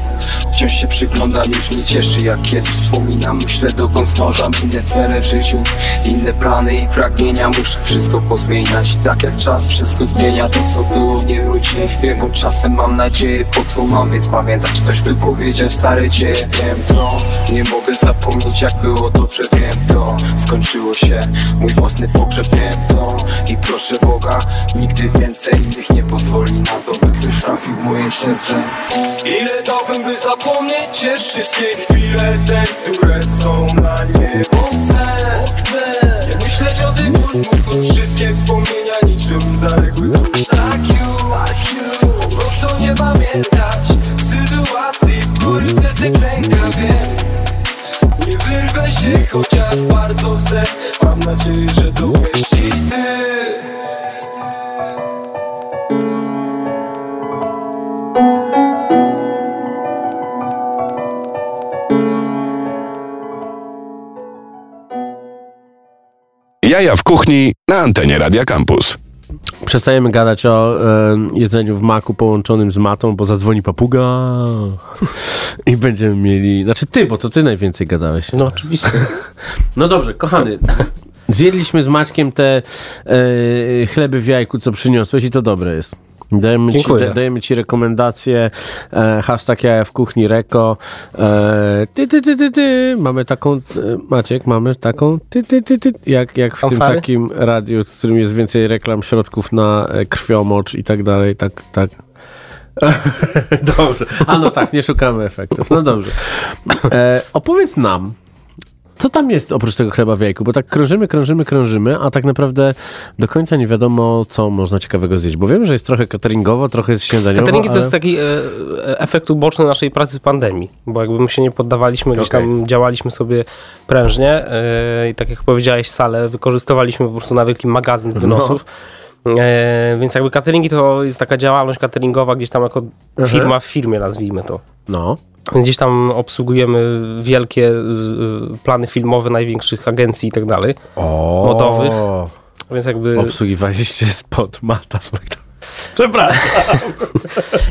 F: Wciąż się przyglądam, już nie cieszy jak kiedyś wspominam. Myślę dokąd zdążam, inne cele w życiu. Inne plany i pragnienia Muszę wszystko pozmieniać. Tak jak czas wszystko zmienia. To co było nie wróci. Wiem, czasem mam nadzieję Po co mam więc pamiętać Ktoś by powiedział stare dzieje Wiem to, nie mogę zapomnieć jak było dobrze Wiem to, skończyło się Mój własny pogrzeb Wiem to. I proszę Boga Nigdy więcej innych nie pozwoli na to By ktoś trafił w moje serce. Ile dałbym by zapomnieć? Cię wszystkie chwile Te, które są
A: Jaja w kuchni na antenie Radia Campus.
B: Przestajemy gadać o e, jedzeniu w maku połączonym z matą, bo zadzwoni papuga i będziemy mieli... Znaczy ty, bo to ty najwięcej gadałeś.
C: No oczywiście.
B: No dobrze, kochany. Zjedliśmy z Maćkiem te e, chleby w jajku, co przyniosłeś i to dobre jest. Dajemy ci,
C: Dziękuję.
B: dajemy ci rekomendacje, e, hashtag jaja w kuchni reko. E, ty, ty, ty, ty, ty. Mamy taką, e, Maciek, mamy taką, ty, ty, ty, ty, jak, jak w tym
C: Fanfary?
B: takim radiu, w którym jest więcej reklam, środków na e, krwiomocz i tak dalej, tak, tak. dobrze. A no tak, nie szukamy efektów. No dobrze. E, opowiedz nam, co tam jest oprócz tego chleba w jajku? Bo tak krążymy, krążymy, krążymy, a tak naprawdę do końca nie wiadomo, co można ciekawego zjeść. Bo wiemy, że jest trochę cateringowo, trochę jest śniadaniowo,
C: Cateringi to
B: ale...
C: jest taki e, e, efekt uboczny naszej pracy w pandemii, bo jakby my się nie poddawaliśmy, gdzieś
B: Okej.
C: tam działaliśmy sobie prężnie e, i tak jak powiedziałeś, salę wykorzystywaliśmy po prostu na wielki magazyn wynosów. E, więc jakby cateringi to jest taka działalność cateringowa gdzieś tam jako firma w firmie, nazwijmy to.
B: No.
C: Gdzieś tam obsługujemy wielkie y, y, plany filmowe największych agencji i tak dalej.
B: O,
C: Modowych. Więc jakby...
B: Obsługiwaliście spod Mata Spektakl. Przepraszam.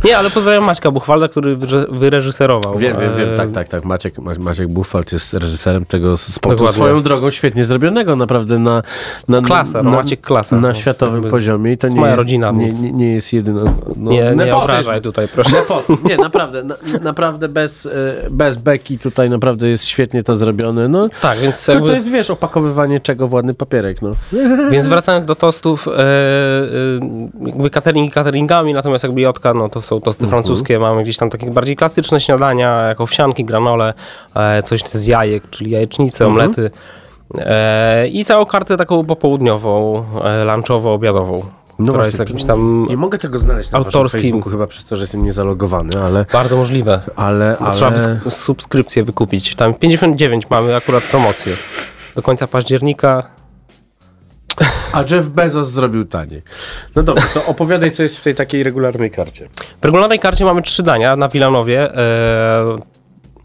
C: Nie, ale pozdrawiam Maćka Buchwalda, który wyre- wyreżyserował.
B: Wiem, wiem, wiem,
C: e,
B: tak, tak, tak. Maciek, Ma- Maciek Buchwald jest reżyserem tego spotu.
C: Dokładnie.
B: Swoją drogą świetnie zrobionego, naprawdę na... na
C: Klasa, no Maciek klasa.
B: Na
C: No,
B: światowym
C: jakby
B: poziomie i to nie
C: moja
B: jest,
C: rodzina,
B: nie, nie, nie jest jedyna... No,
C: Nie, nie obrażaj tutaj, proszę.
B: Nepotyzm. Nie, naprawdę, na, naprawdę bez, e, bez beki tutaj naprawdę jest świetnie to zrobione. No,
C: Tak, więc
B: to,
C: jakby...
B: to jest, wiesz, opakowywanie czego w ładny papierek, no.
C: Więc wracając do tostów, e, e, jakby cateringi cateringami, natomiast jakby jotka, no to są tosty francuskie, mamy gdzieś tam takie bardziej klasyczne śniadania, jak owsianki, granole, e, coś z jajek, czyli jajecznice, omlety e, i całą kartę taką popołudniową, e, lunchowo-obiadową, która
B: właśnie,
C: jest jakimś tam
B: Nie mogę tego znaleźć na
C: Autorskim.
B: Facebooku, chyba przez to, że jestem niezalogowany, ale...
C: bardzo możliwe.
B: Ale,
C: Trzeba
B: ale...
C: sk- subskrypcję wykupić. Tam 59 mamy akurat promocję. Do końca października.
B: A Jeff Bezos zrobił taniej. No dobra, to opowiadaj, co jest w tej takiej regularnej karcie.
C: W regularnej karcie mamy trzy dania na Wilanowie. E,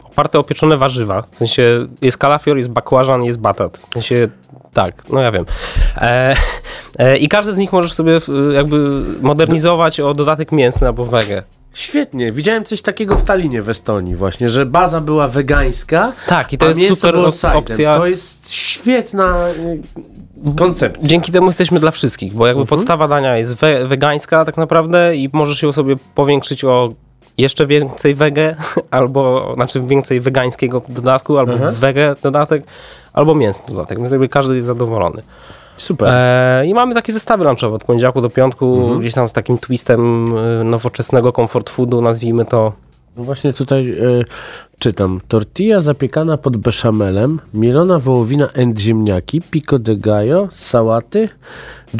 C: oparte o pieczone warzywa. W sensie jest kalafior, jest bakłażan, jest batat. W sensie tak, no ja wiem. E, e, I każdy z nich możesz sobie jakby modernizować o dodatek mięsny albo wege.
B: Świetnie. Widziałem coś takiego w Talinie w Estonii właśnie, że baza była wegańska,
C: Tak, i to jest super op- opcja.
B: To jest świetna y, koncepcja.
C: Dzięki temu jesteśmy dla wszystkich, bo jakby podstawa dania jest we, wegańska tak naprawdę i możesz ją sobie powiększyć o jeszcze więcej wege, albo znaczy więcej wegańskiego dodatku, albo wege dodatek, albo mięsny dodatek, więc jakby każdy jest zadowolony.
B: Super.
C: E, I mamy takie zestawy lunchowe od poniedziałku do piątku, gdzieś tam z takim twistem e, nowoczesnego comfort foodu, nazwijmy to.
B: No właśnie tutaj y, czytam. Tortilla zapiekana pod beszamelem, mielona wołowina and ziemniaki, pico de gallo, sałaty,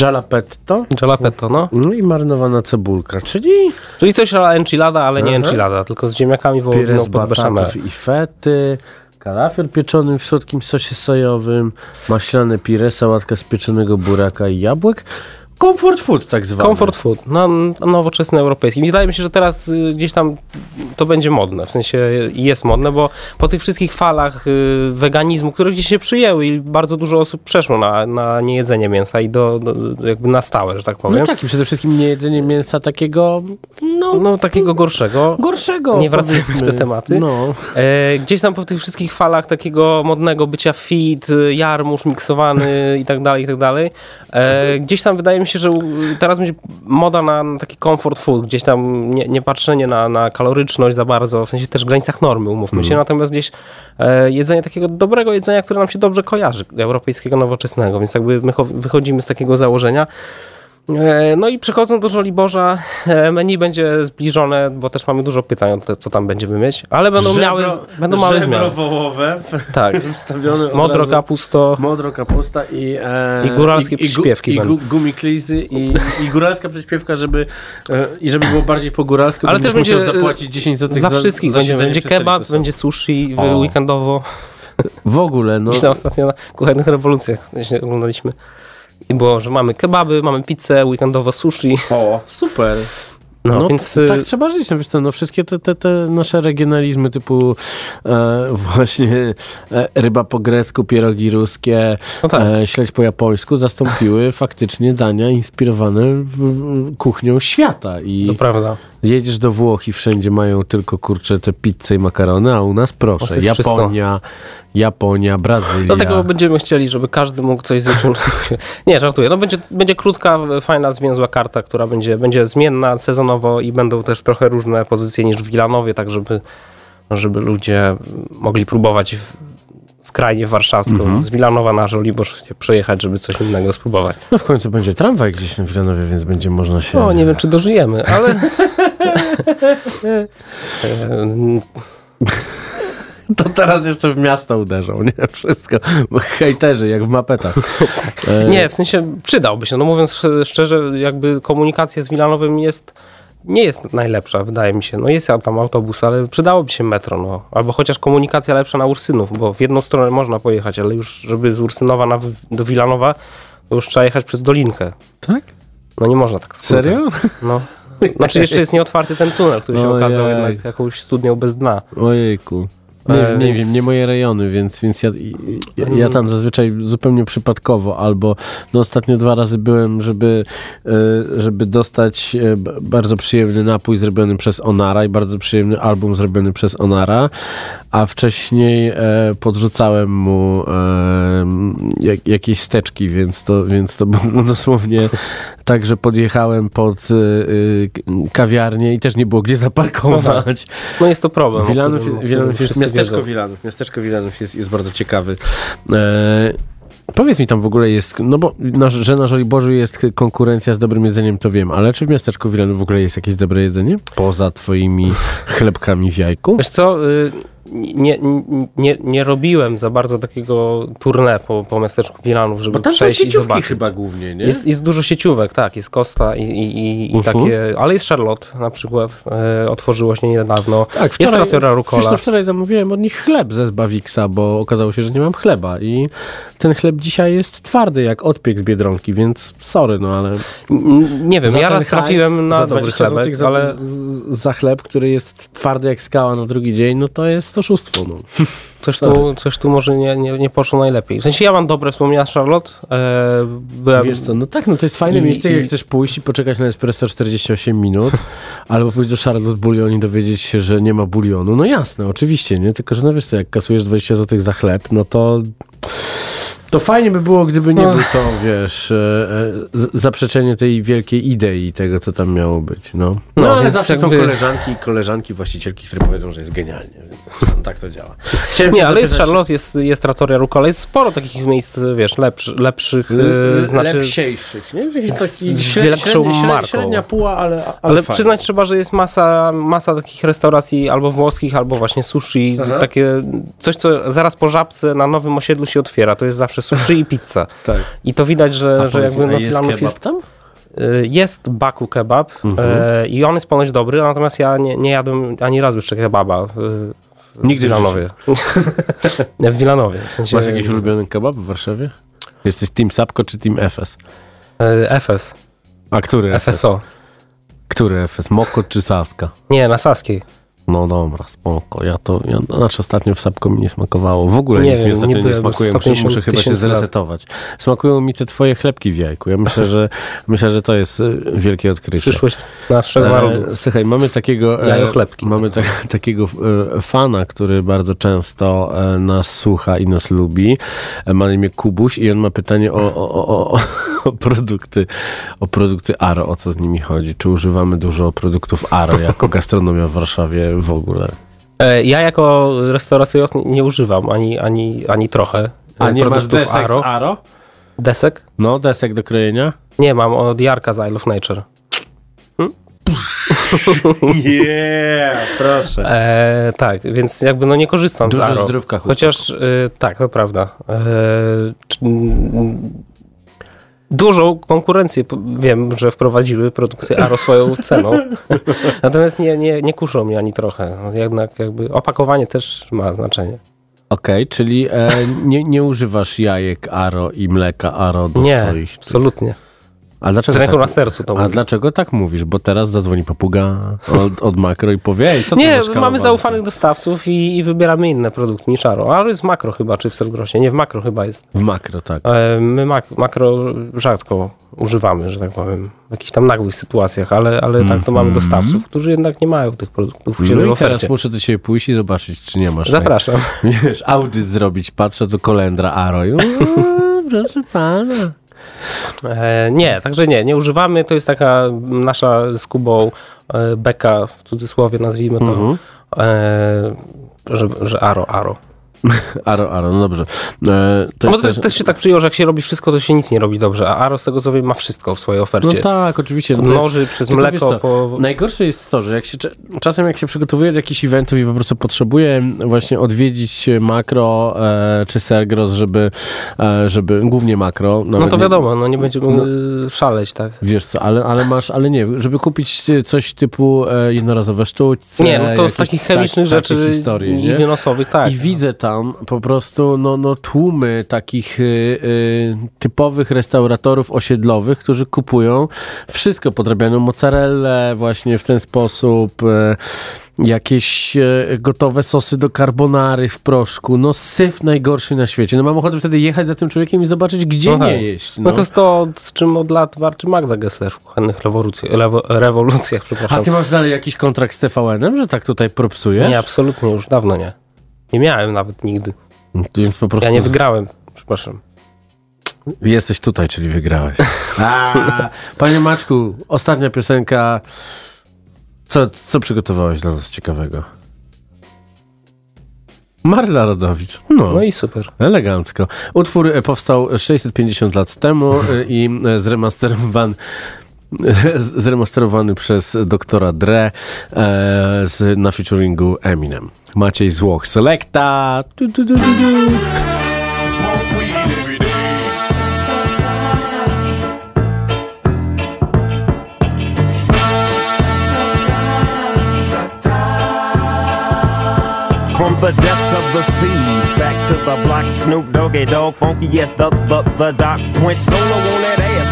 B: jalapetto
C: Jalapetto, no.
B: no i marynowana cebulka, czyli
C: Czyli coś ala enchilada, ale nie
B: Aha.
C: enchilada, tylko z ziemniakami wołowiną
B: z
C: pod beszamelem.
B: i fety, kalafior pieczony w słodkim sosie sojowym, maślane pire, sałatka z pieczonego buraka i jabłek, comfort food tak zwany.
C: Comfort food, no, nowoczesny europejski. Wydaje mi się, że teraz y, gdzieś tam to będzie modne, w sensie jest modne, bo po tych wszystkich falach y, weganizmu, które gdzieś się przyjęły i bardzo dużo osób przeszło na, na niejedzenie mięsa i do, do jakby na stałe, że tak powiem.
B: No tak, i przede wszystkim nie jedzenie mięsa takiego, no,
C: No takiego gorszego.
B: gorszego.
C: Nie wracajmy w te tematy.
B: No.
C: E, gdzieś tam po tych wszystkich falach takiego modnego bycia fit, jarmuż miksowany i tak dalej, i tak dalej. E, gdzieś tam wydaje mi się, że u- teraz będzie moda na, na taki comfort food, gdzieś tam nie, nie patrzenie na, na kaloryczność za bardzo, w sensie też w granicach normy, umówmy się, natomiast gdzieś e, jedzenie takiego dobrego jedzenia, które nam się dobrze kojarzy, europejskiego, nowoczesnego, więc jakby my cho- wychodzimy z takiego założenia. E, No i przechodząc do Żoliborza, e, menu będzie zbliżone, bo też mamy dużo pytań o to, co tam będziemy mieć, ale będą miały, będą małe zmiany.
B: wołowe,
C: Tak. Modro
B: razu.
C: kapusto.
B: Modro kapusta i... E,
C: I góralskie przyśpiewki
B: I, gu, i gu, gumiklizy i, i góralska przyśpiewka, żeby e, i żeby było bardziej po góralsku,
C: Ale też będzie
B: musiał zapłacić 10 zł
C: Dla
B: za,
C: wszystkich
B: za
C: będzie, będzie kebab, będzie sushi
B: O.
C: weekendowo.
B: W ogóle, no...
C: Myślę ostatnio na kuchennych rewolucjach oglądaliśmy. I było, że mamy kebaby, mamy pizzę, weekendowo sushi.
B: O, super.
C: No,
B: No,
C: więc
B: t-
C: y,
B: tak trzeba żyć, no wiesz co, no wszystkie te, te, te nasze regionalizmy typu e, właśnie e, ryba po grecku, pierogi ruskie,
C: No tak.
B: e, śledź po japońsku zastąpiły faktycznie dania inspirowane w, w, kuchnią świata i
C: to prawda.
B: Jedziesz do Włoch i wszędzie mają tylko kurcze te pizze i makarony, a u nas proszę. Japonia, Japonia, Brazylia.
C: Dlatego będziemy chcieli, żeby każdy mógł coś zjeść. Nie, żartuję. No będzie, będzie krótka, fajna, zwięzła karta, która będzie, będzie zmienna sezonowo i będą też trochę różne pozycje niż w Wilanowie, tak żeby, żeby ludzie mogli próbować skrajnie warszawską,
B: Mhm.
C: z Wilanowa na Żoliborz się przejechać, żeby coś innego spróbować.
B: No w końcu będzie tramwaj gdzieś na Wilanowie, więc będzie można się...
C: No, nie wiem, czy dożyjemy, ale...
B: To teraz jeszcze w miasto uderzą, nie? Wszystko. Bo hejterzy, jak w mapetach.
C: Nie, w sensie przydałby się. No mówiąc sz- szczerze, jakby komunikacja z Wilanowem jest nie jest najlepsza, wydaje mi się. No jest tam autobus, ale przydałoby się metro, no. Albo chociaż komunikacja lepsza na Ursynów, bo w jedną stronę można pojechać, ale już żeby z Ursynowa na, do Wilanowa, to już trzeba jechać przez Dolinkę.
B: Tak?
C: No nie można tak skrótem.
B: Serio?
C: No. Znaczy jeszcze jest nieotwarty ten tunel, który się okazał jednak jakąś studnią bez dna.
B: Ojejku. Nie,
C: E,
B: nie wiem, nie moje rejony, więc, więc ja, ja, ja tam zazwyczaj zupełnie przypadkowo, albo no ostatnio dwa razy byłem, żeby, e, żeby dostać e, bardzo przyjemny napój zrobiony przez Onara i bardzo przyjemny album zrobiony przez Onara, a wcześniej podrzucałem mu jak, jakieś steczki, więc to, więc to było dosłownie tak, że podjechałem pod kawiarnię i też nie było gdzie zaparkować.
C: No jest to problem.
B: Wilanów jest, Wilanów jest miasteczko
C: wiedzą.
B: Wilanów. Miasteczko Wilanów jest, jest bardzo ciekawy. E, powiedz mi tam w ogóle jest, no bo na, że na Żoliborzu jest konkurencja z dobrym jedzeniem, to wiem, ale czy w miasteczku Wilanów w ogóle jest jakieś dobre jedzenie? Poza twoimi chlebkami w jajku?
C: Wiesz co, y, nie, nie, nie robiłem za bardzo takiego tournée po, po miasteczku Wilanów, żeby
B: Bo tam są
C: przejść i
B: sieciówki
C: zobaczyć.
B: chyba głównie, nie?
C: Jest, jest dużo sieciówek, tak, jest Costa i, i, i, i
B: Mhm.
C: takie, ale jest Charlotte na przykład, e, otworzyło się niedawno.
B: tak,
C: jest Trattoria Rucola.
B: wiesz wczoraj zamówiłem od nich chleb ze Zbawiksa, bo okazało się, że nie mam chleba i ten chleb dzisiaj jest twardy jak odpiek z Biedronki, więc sorry, no ale...
C: Nie wiem,
B: Za
C: ja raz trafiłem na
B: za
C: dobry
B: 20
C: chlebek,
B: za,
C: ale
B: z- za chleb, który jest twardy jak skała na drugi dzień, no to jest oszustwo. No.
C: coś tu, coś tu może nie, nie, nie poszło najlepiej. W sensie ja mam dobre wspomnienia z Charlotte, e, byłem...
B: Wiesz co, no tak, no to jest fajne
C: I-
B: miejsce, jak
C: i-
B: chcesz pójść i poczekać na espresso 48 minut, albo pójść do Charlotte Bullion i dowiedzieć się, że nie ma bulionu. No jasne, oczywiście, nie? Tylko, że no wiesz co, jak kasujesz 20 zł za chleb, no to... To fajnie by było, gdyby nie
C: No.
B: był to, wiesz, e, e, zaprzeczenie tej wielkiej idei tego, co tam miało być, no. No,
C: No,
B: ale zawsze są
C: jakby-
B: koleżanki i koleżanki, właścicielki, które powiedzą, że jest genialnie, tak to działa. Chciałem
C: Nie, ale jest Charlotte, jest, jest Trattoria Rucola, jest sporo takich miejsc, wiesz, lepszy, lepszych,
B: L-
C: e, znaczy...
B: lepsiejszych, nie? Taki
C: z
B: średnia,
C: lepszą
B: średnia,
C: marką.
B: średnia puła, ale, ale,
C: Ale przyznać trzeba, że jest masa, masa takich restauracji albo włoskich, albo właśnie sushi.
B: Aha.
C: Takie coś, co zaraz po żabce na nowym osiedlu się otwiera. To jest zawsze sushi i pizza.
B: Tak.
C: I to widać, że, że jakby no,
B: jest kebab
C: jest,
B: tam?
C: y, jest baku kebab
B: Mhm.
C: e, i on jest ponoć dobry, natomiast ja nie, nie jadłem ani razu jeszcze kebaba
B: Nigdy w
C: Wilanowie. w Wilanowie. W sensie,
B: Masz jakiś ulubiony kebab w Warszawie? Jesteś Team Sapko czy Team FS?
C: e, FS.
B: A który FS?
C: FSO.
B: Który FS? Mokot czy Saska?
C: Nie, na Saskiej.
B: No dobra, spoko. Ja to, ja, znaczy ostatnio w Sapko mi nie smakowało. W ogóle
C: Nie
B: nic mi
C: wiem,
B: ostatnio
C: nie
B: nie. Muszę,
C: 150
B: muszę chyba się
C: lat.
B: zresetować. Smakują mi te twoje chlebki w jajku. Ja myślę, że myślę, że to jest y, wielkie odkrycie.
C: Przyszłość naszego narodu.
B: E, słuchaj, mamy takiego, e,
C: Jajochlebki.
B: mamy ta, takiego e, fana, który bardzo często e, nas słucha i nas lubi. E, ma na imię Kubuś i on ma pytanie o, o, o, o, o produkty, o produkty Aro, o co z nimi chodzi. Czy używamy dużo produktów Aro jako gastronomia w Warszawie w ogóle?
C: E, Ja jako restauracyjowc nie- używam ani, ani, ani trochę e,
B: A nie masz
C: produktów
B: desek
C: Aro.
B: z Aro?
C: Desek?
B: No, desek do krojenia?
C: Nie, mam od Jarka z Isle of Nature.
B: Nie, proszę.
C: E, tak, więc jakby no nie korzystam
B: Dużo
C: z Aro.
B: zdrówka.
C: Chociaż e, tak, to prawda. E, czy- Dużą konkurencję wiem, że wprowadziły produkty Aro swoją ceną. Natomiast nie, nie, nie kuszą mnie ani trochę. Jednak jakby opakowanie też ma znaczenie.
B: Okej, czyli e, nie, nie używasz jajek Aro i mleka Aro do
C: Nie,
B: swoich...
C: absolutnie.
B: A
C: Z
B: dlaczego
C: ręką
B: tak,
C: na sercu to
B: A dlaczego tak mówisz? Bo teraz zadzwoni papuga od, od makro i powie, Ej, co
C: Nie, mamy zaufanych dostawców i, i wybieramy inne produkty niż Aro. Aro jest w makro chyba, czy w Selgrosie. Nie, w makro chyba jest.
B: W makro, tak.
C: E, My mak makro rzadko używamy, że tak powiem, w jakichś tam nagłych sytuacjach, ale, ale tak to mamy dostawców, którzy jednak nie mają tych produktów
B: Mhm. No
C: w
B: i teraz muszę do ciebie pójść i zobaczyć, czy nie masz.
C: Zapraszam.
B: Tak, wiesz, audyt zrobić, patrzę do kolendra Aro i proszę pana.
C: E, nie, także nie, nie używamy. To jest taka nasza z Kubą e, beka, w cudzysłowie nazwijmy to,
B: Mhm.
C: e, że, że Aro, Aro.
B: Aro, Aro, no dobrze. E, to
C: No
B: jest
C: to
B: też...
C: też się tak przyjął, że jak się robi wszystko, to się nic nie robi dobrze, a Aro z tego co wiem ma wszystko w swojej ofercie.
B: No tak, oczywiście.
C: Od
B: jest-
C: noży przez
B: Tylko wiesz
C: mleko po...
B: Najgorsze jest to, że jak się, czasem jak się przygotowuję do jakichś eventów i po prostu potrzebuję właśnie odwiedzić makro e, czy Sergros, żeby, e, żeby głównie makro.
C: No to wiadomo, no nie będziemy y, szaleć, tak.
B: Wiesz co, ale, ale masz, ale nie, żeby kupić coś typu e, jednorazowe sztućce.
C: Nie, no to z takich
B: tak-
C: chemicznych
B: takie
C: rzeczy
B: historie,
C: i wynosowych, tak.
B: I widzę tam po prostu no, no, tłumy takich y, y, typowych restauratorów osiedlowych, którzy kupują wszystko, podrabianą mozzarellę właśnie w ten sposób, y, jakieś y, gotowe sosy do carbonary w proszku, no syf najgorszy na świecie. No mam ochotę wtedy jechać za tym człowiekiem i zobaczyć, gdzie
C: No tak.
B: nie jeść.
C: No. to jest to, z czym od lat walczy Magda Gessler w kuchennych rewolucjach, lewo, rewolucjach, przepraszam.
B: A ty masz dalej jakiś kontrakt z TVN-em, że tak tutaj propsujesz?
C: Nie, absolutnie, już dawno nie. Nie miałem nawet nigdy.
B: Więc po prostu
C: Ja nie wygrałem, przepraszam.
B: jesteś tutaj, czyli wygrałeś. A, panie Maczku, ostatnia piosenka. Co, co przygotowałeś dla nas ciekawego? Marla Rodowicz. No,
C: No i super.
B: elegancko. Utwór e, powstał 650 lat temu e, i e, zremasterowany zremasterowany przez doktora Dre z, na featuringu Eminem. Maciej Złoch. Selecta!
A: Weed every day.
G: From the depths of the sea, back to the block, Snoop Doggy Dog, funky at the, the, the dock. Went solo on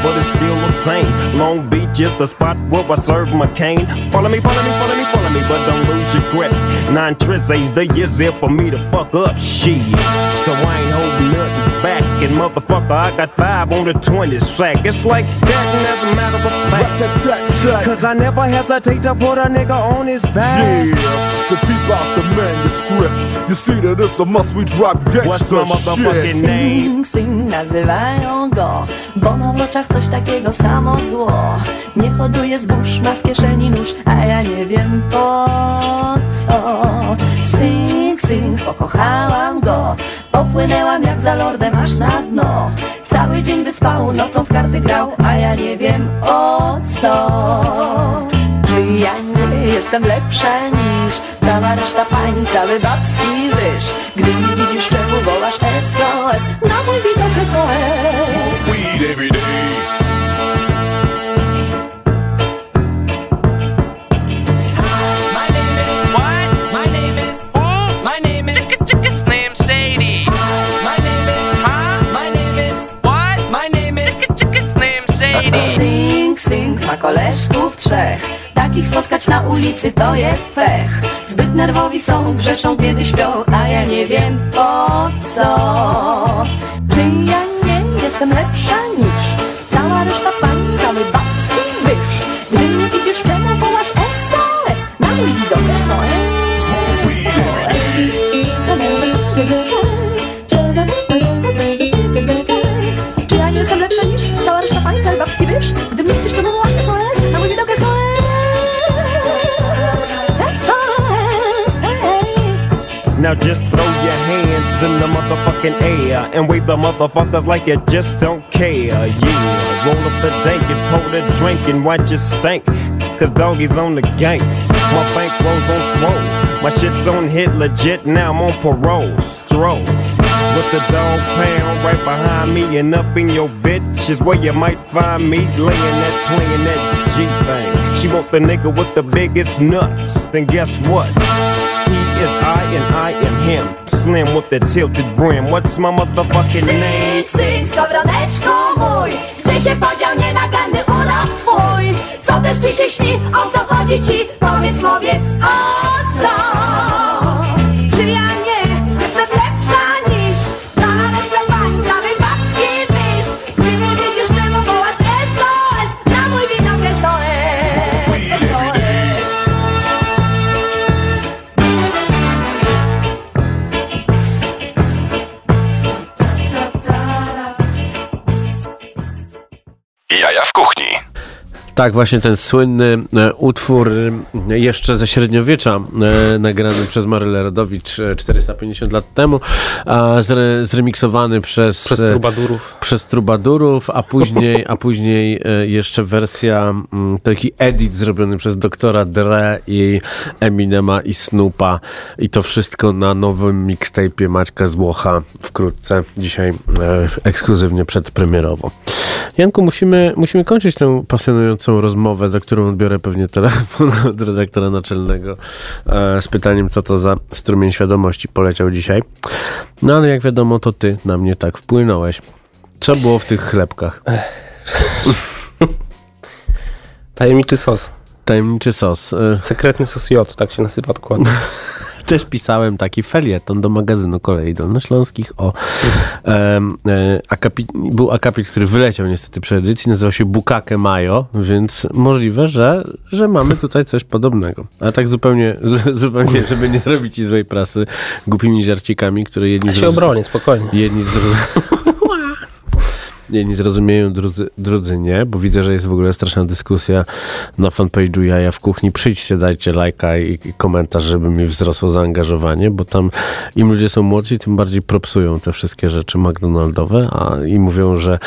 G: but it's still the same. Long Beach is the spot where I serve my cane. Follow me, follow me, follow me, follow me, but don't lose your grip. Nine trizzies, the years there for me to fuck up shit. So I ain't holding nothing back. And motherfucker, I got five on the 20 sack. It's like and as a matter of fact. Cause I never hesitate to put a nigga on his back.
D: Yeah, so peep out the manuscript. You see that it's a must we drop
G: What's
D: gangsta
G: my motherfucking
D: shit.
G: name?
H: Sing, sing, nazywają go Bo ma w oczach coś takiego samo zło Nie hoduje zbóż, ma w kieszeni nóż A ja nie wiem po co Sing, sing, pokochałam go Popłynęłam jak za lordem aż na dno. Cały dzień wyspał, nocą w karty grał A ja nie wiem o co. Czy ja nie jestem lepsza niż Cała reszta pań, cały babski wyż Gdy mnie widzisz, czemu wołasz SOS Na mój widok SOS
A: every day.
H: Sing, chłopaków trzech. Takich spotkać na ulicy to jest pech. Zbyt nerwowi są, grzeszą kiedy śpią A ja nie wiem po co. Czy ja nie jestem lepsza niż Cała reszta pań, cały babski
G: Now just throw your hands in the motherfucking air and wave the motherfuckers like you just don't care. Yeah, roll up the dank and pour the drink and watch it stank. Cause doggies on the gangs. My bank rolls on swole. My shit's on hit legit, now I'm on parole. Stroll. With the dog pound right behind me and up in your bitch is where you might find me. Laying that, playing that G thing. She want the nigga with the biggest nuts. Then guess what? Is I and I am him. Slim with the tilted brim. What's my motherfucking name?
H: Syk, skowroneczku mój Gdzie się podział nienaganny urok twój? Co też ci się śni? O co chodzi ci? Powiedz, powiedz, o
B: Tak, właśnie ten słynny e, utwór e, jeszcze ze średniowiecza, e, nagrany przez Marylę Rodowicz e, 450 lat temu, a zremiksowany przez,
C: Przez trubadurów.
B: przez Trubadurów, a później, a później jeszcze wersja, mm, taki edit zrobiony przez doktora Dre i Eminema i Snoopa i to wszystko na nowym mixtape'ie Maćka Złocha wkrótce, dzisiaj ekskluzywnie przedpremierowo. Janku, musimy, musimy kończyć tę pasjonującą rozmowę, za którą odbiorę pewnie telefon od redaktora naczelnego e, z pytaniem, co to za strumień świadomości poleciał dzisiaj. No ale jak wiadomo, to ty na mnie tak wpłynąłeś. Co było w tych chlebkach?
C: Tajemniczy sos.
B: Tajemniczy sos. E,
C: Sekretny sos J, tak się nazywa dokładnie.
B: Też pisałem taki felieton do magazynu Kolei Dolnośląskich o em, e, akapit, był akapit, który wyleciał niestety przy edycji, nazywał się Bukake Mayo, więc możliwe, że, że mamy tutaj coś podobnego. A tak zupełnie, zupełnie, żeby nie zrobić ci złej prasy głupimi żarcikami, które jedni
C: Ja się obronię, spokojnie.
B: Jedni, zroz... Jedni zrozumieją, drudzy, drudzy nie, bo widzę, że jest w ogóle straszna dyskusja na fanpage'u Jaja w kuchni. Przyjdźcie, dajcie lajka i, i komentarz, żeby mi wzrosło zaangażowanie, bo tam im ludzie są młodsi, tym bardziej propsują te wszystkie rzeczy McDonaldowe, a i mówią, że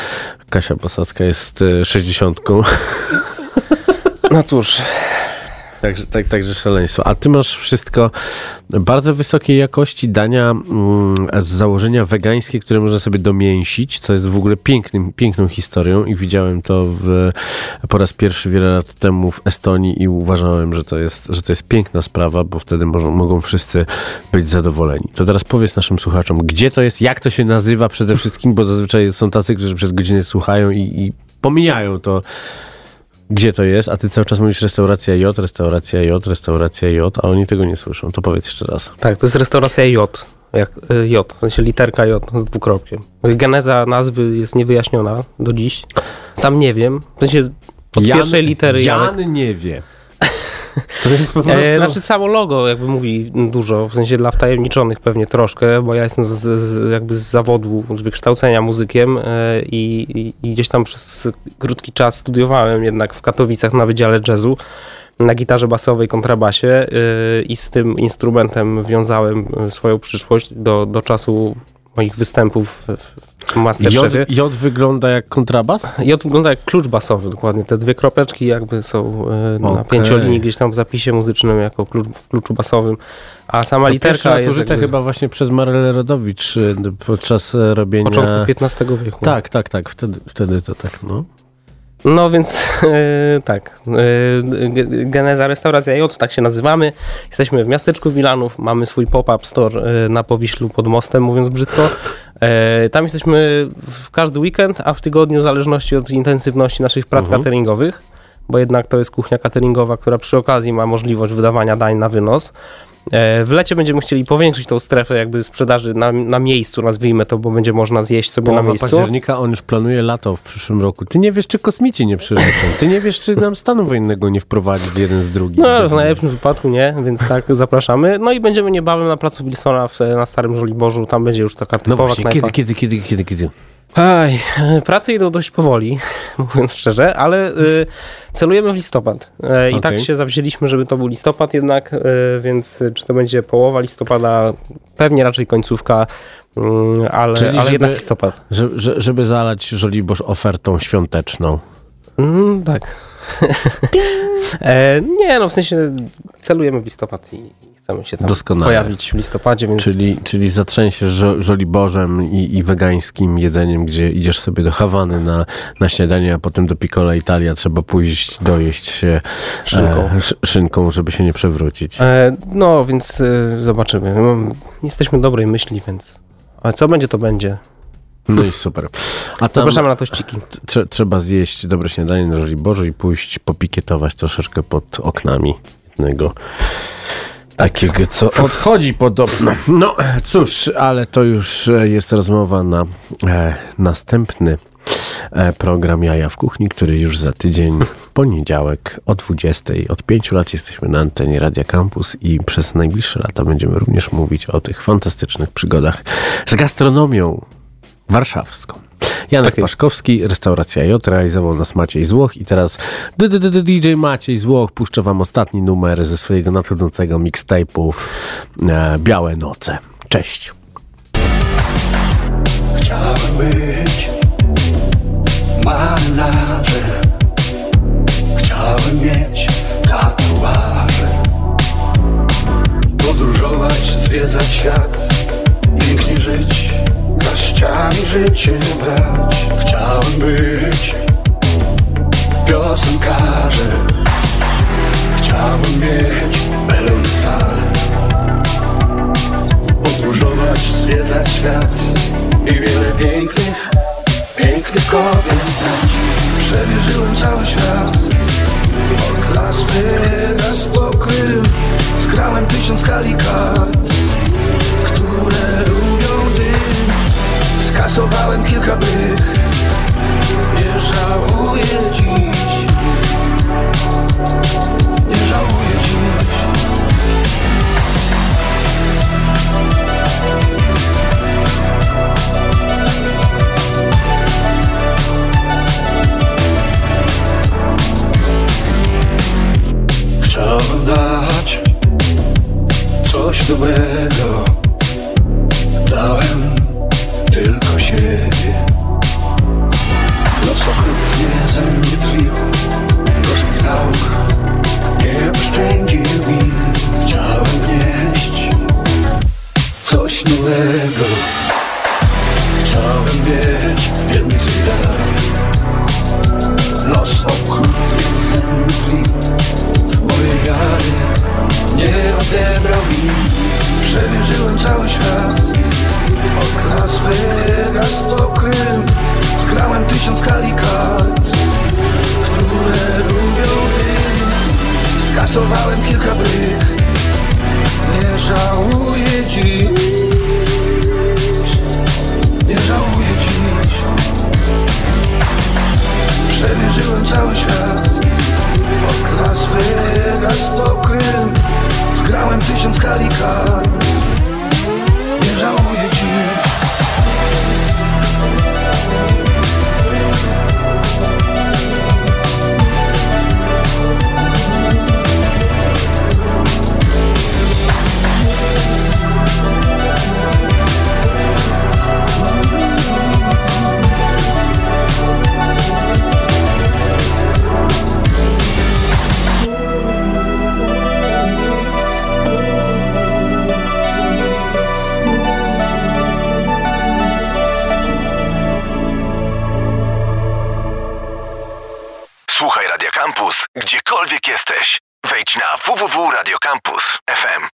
B: Kasia Bosacka jest e, sześćdziesiątką.
C: No cóż,
B: Także, tak, także szaleństwo. A ty masz wszystko bardzo wysokiej jakości dania mm, z założenia wegańskie, które można sobie domięsić, co jest w ogóle pięknym, piękną historią i widziałem to w, po raz pierwszy wiele lat temu w Estonii i uważałem, że to jest, że to jest piękna sprawa, bo wtedy mogą, mogą wszyscy być zadowoleni. To teraz powiedz naszym słuchaczom, gdzie to jest, jak to się nazywa przede wszystkim, bo zazwyczaj są tacy, którzy przez godzinę słuchają i, i pomijają to, gdzie to jest, a ty cały czas mówisz restauracja J, restauracja J, restauracja J, a oni tego nie słyszą. To powiedz jeszcze raz.
C: tak, to jest restauracja J. Jak y, J, w sensie literka J z dwukropkiem. Geneza nazwy jest niewyjaśniona do dziś. Sam nie wiem. W sensie od pierwszej litery Janek.
B: Jan nie wie. To jest po prostu...
C: E, znaczy samo logo jakby mówi dużo, w sensie dla wtajemniczonych pewnie troszkę, bo ja jestem z, z, jakby z zawodu, z wykształcenia muzykiem e, i, i, gdzieś tam przez krótki czas studiowałem jednak w Katowicach na Wydziale Jazzu na gitarze basowej, kontrabasie e, i z tym instrumentem wiązałem swoją przyszłość do, do czasu moich występów w
B: J,
C: Masterchefie.
B: J wygląda jak kontrabas?
C: J wygląda jak klucz basowy, dokładnie. Te dwie kropeczki jakby są e, na
B: Okej.
C: pięciolinii gdzieś tam w zapisie muzycznym jako klucz, w kluczu basowym. A sama
B: To
C: literka
B: raz
C: jest
B: użyte
C: jakby
B: chyba właśnie przez Marylę Rodowicz y, podczas e, robienia...
C: początków XV wieku.
B: Tak, tak, tak. Wtedy, wtedy to tak, no.
C: No więc e, tak. Ge- Geneza Restauracja J, tak się nazywamy. Jesteśmy w miasteczku Wilanów, mamy swój pop-up store e, na Powiślu pod mostem, mówiąc brzydko. Tam jesteśmy w każdy weekend, a w tygodniu w zależności od intensywności naszych prac
B: Mhm.
C: cateringowych. bo jednak to jest kuchnia cateringowa, która przy okazji ma możliwość wydawania dań na wynos. E, W lecie będziemy chcieli powiększyć tą strefę jakby sprzedaży na, na miejscu, nazwijmy to, bo będzie można zjeść sobie na
B: Połowa
C: miejscu.
B: października, on już planuje lato w przyszłym roku. Ty nie wiesz, czy kosmici nie przylecą. Ty nie wiesz, czy nam stanu wojennego nie wprowadzi jeden z drugim.
C: No, ale w najlepszym wypadku nie, więc tak, zapraszamy. No i będziemy niebawem na placu Wilsona w, na Starym Żoliborzu, tam będzie już taka
B: No
C: typowa
B: właśnie,
C: knajpa.
B: kiedy, kiedy, kiedy, kiedy, kiedy?
C: Aj, prace idą dość powoli, mówiąc szczerze, ale y, celujemy w listopad. E, I tak się zawzięliśmy, żeby to był listopad jednak, y, więc czy to będzie połowa listopada, pewnie raczej końcówka, mm, ale,
B: Czyli
C: ale
B: żeby-
C: jednak listopad.
B: Że, że, żeby zalać Żoliborz ofertą świąteczną.
C: Mm, tak. e, nie, no w sensie celujemy w listopad i chcemy się tam
B: Doskonale.
C: pojawić w listopadzie, więc...
B: Czyli, czyli zatrzęsiesz żo- Żoliborzem i, i wegańskim jedzeniem, gdzie idziesz sobie do Hawany na, na śniadanie, a potem do Piccola Italia trzeba pójść dojeść się
C: Szynką.
B: E, sz, szynką, żeby się nie przewrócić.
C: E, no, więc y, zobaczymy. No, jesteśmy dobrej myśli, więc... A co będzie, to będzie.
B: No i super. A tam
C: Zapraszamy na tościki.
B: trze- trzeba zjeść dobre śniadanie na Żoliborzu i pójść popikietować troszeczkę pod oknami jednego takiego, co odchodzi podobno. No cóż, ale to już e, jest rozmowa na e, następny e, program Jaja w Kuchni, który już za tydzień w poniedziałek o 20. Od pięciu lat jesteśmy na antenie Radia Campus i przez najbliższe lata będziemy również mówić o tych fantastycznych przygodach z gastronomią warszawską. Janek
C: Tak jest.
B: Paszkowski, restauracja J, realizował nas Maciej Złoch i teraz DJ Maciej Złoch puszcza wam ostatni numer ze swojego nadchodzącego mixtape'u e, Białe Noce. Cześć.
F: Chciałem być marynarzem Chciałem mieć tatuaże Podróżować, zwiedzać świat Pięknie żyć, garściami życie brać Chciałem być piosenkarzem. Chciałem mieć pełny salę Podróżować, zwiedzać świat I wiele pięknych, pięknych kobiet znać. Przemierzyłem cały świat Od Las Vegas po Krym Zgrałem tysiąc skali Skasowałem kilka bych Nie żałuję dziś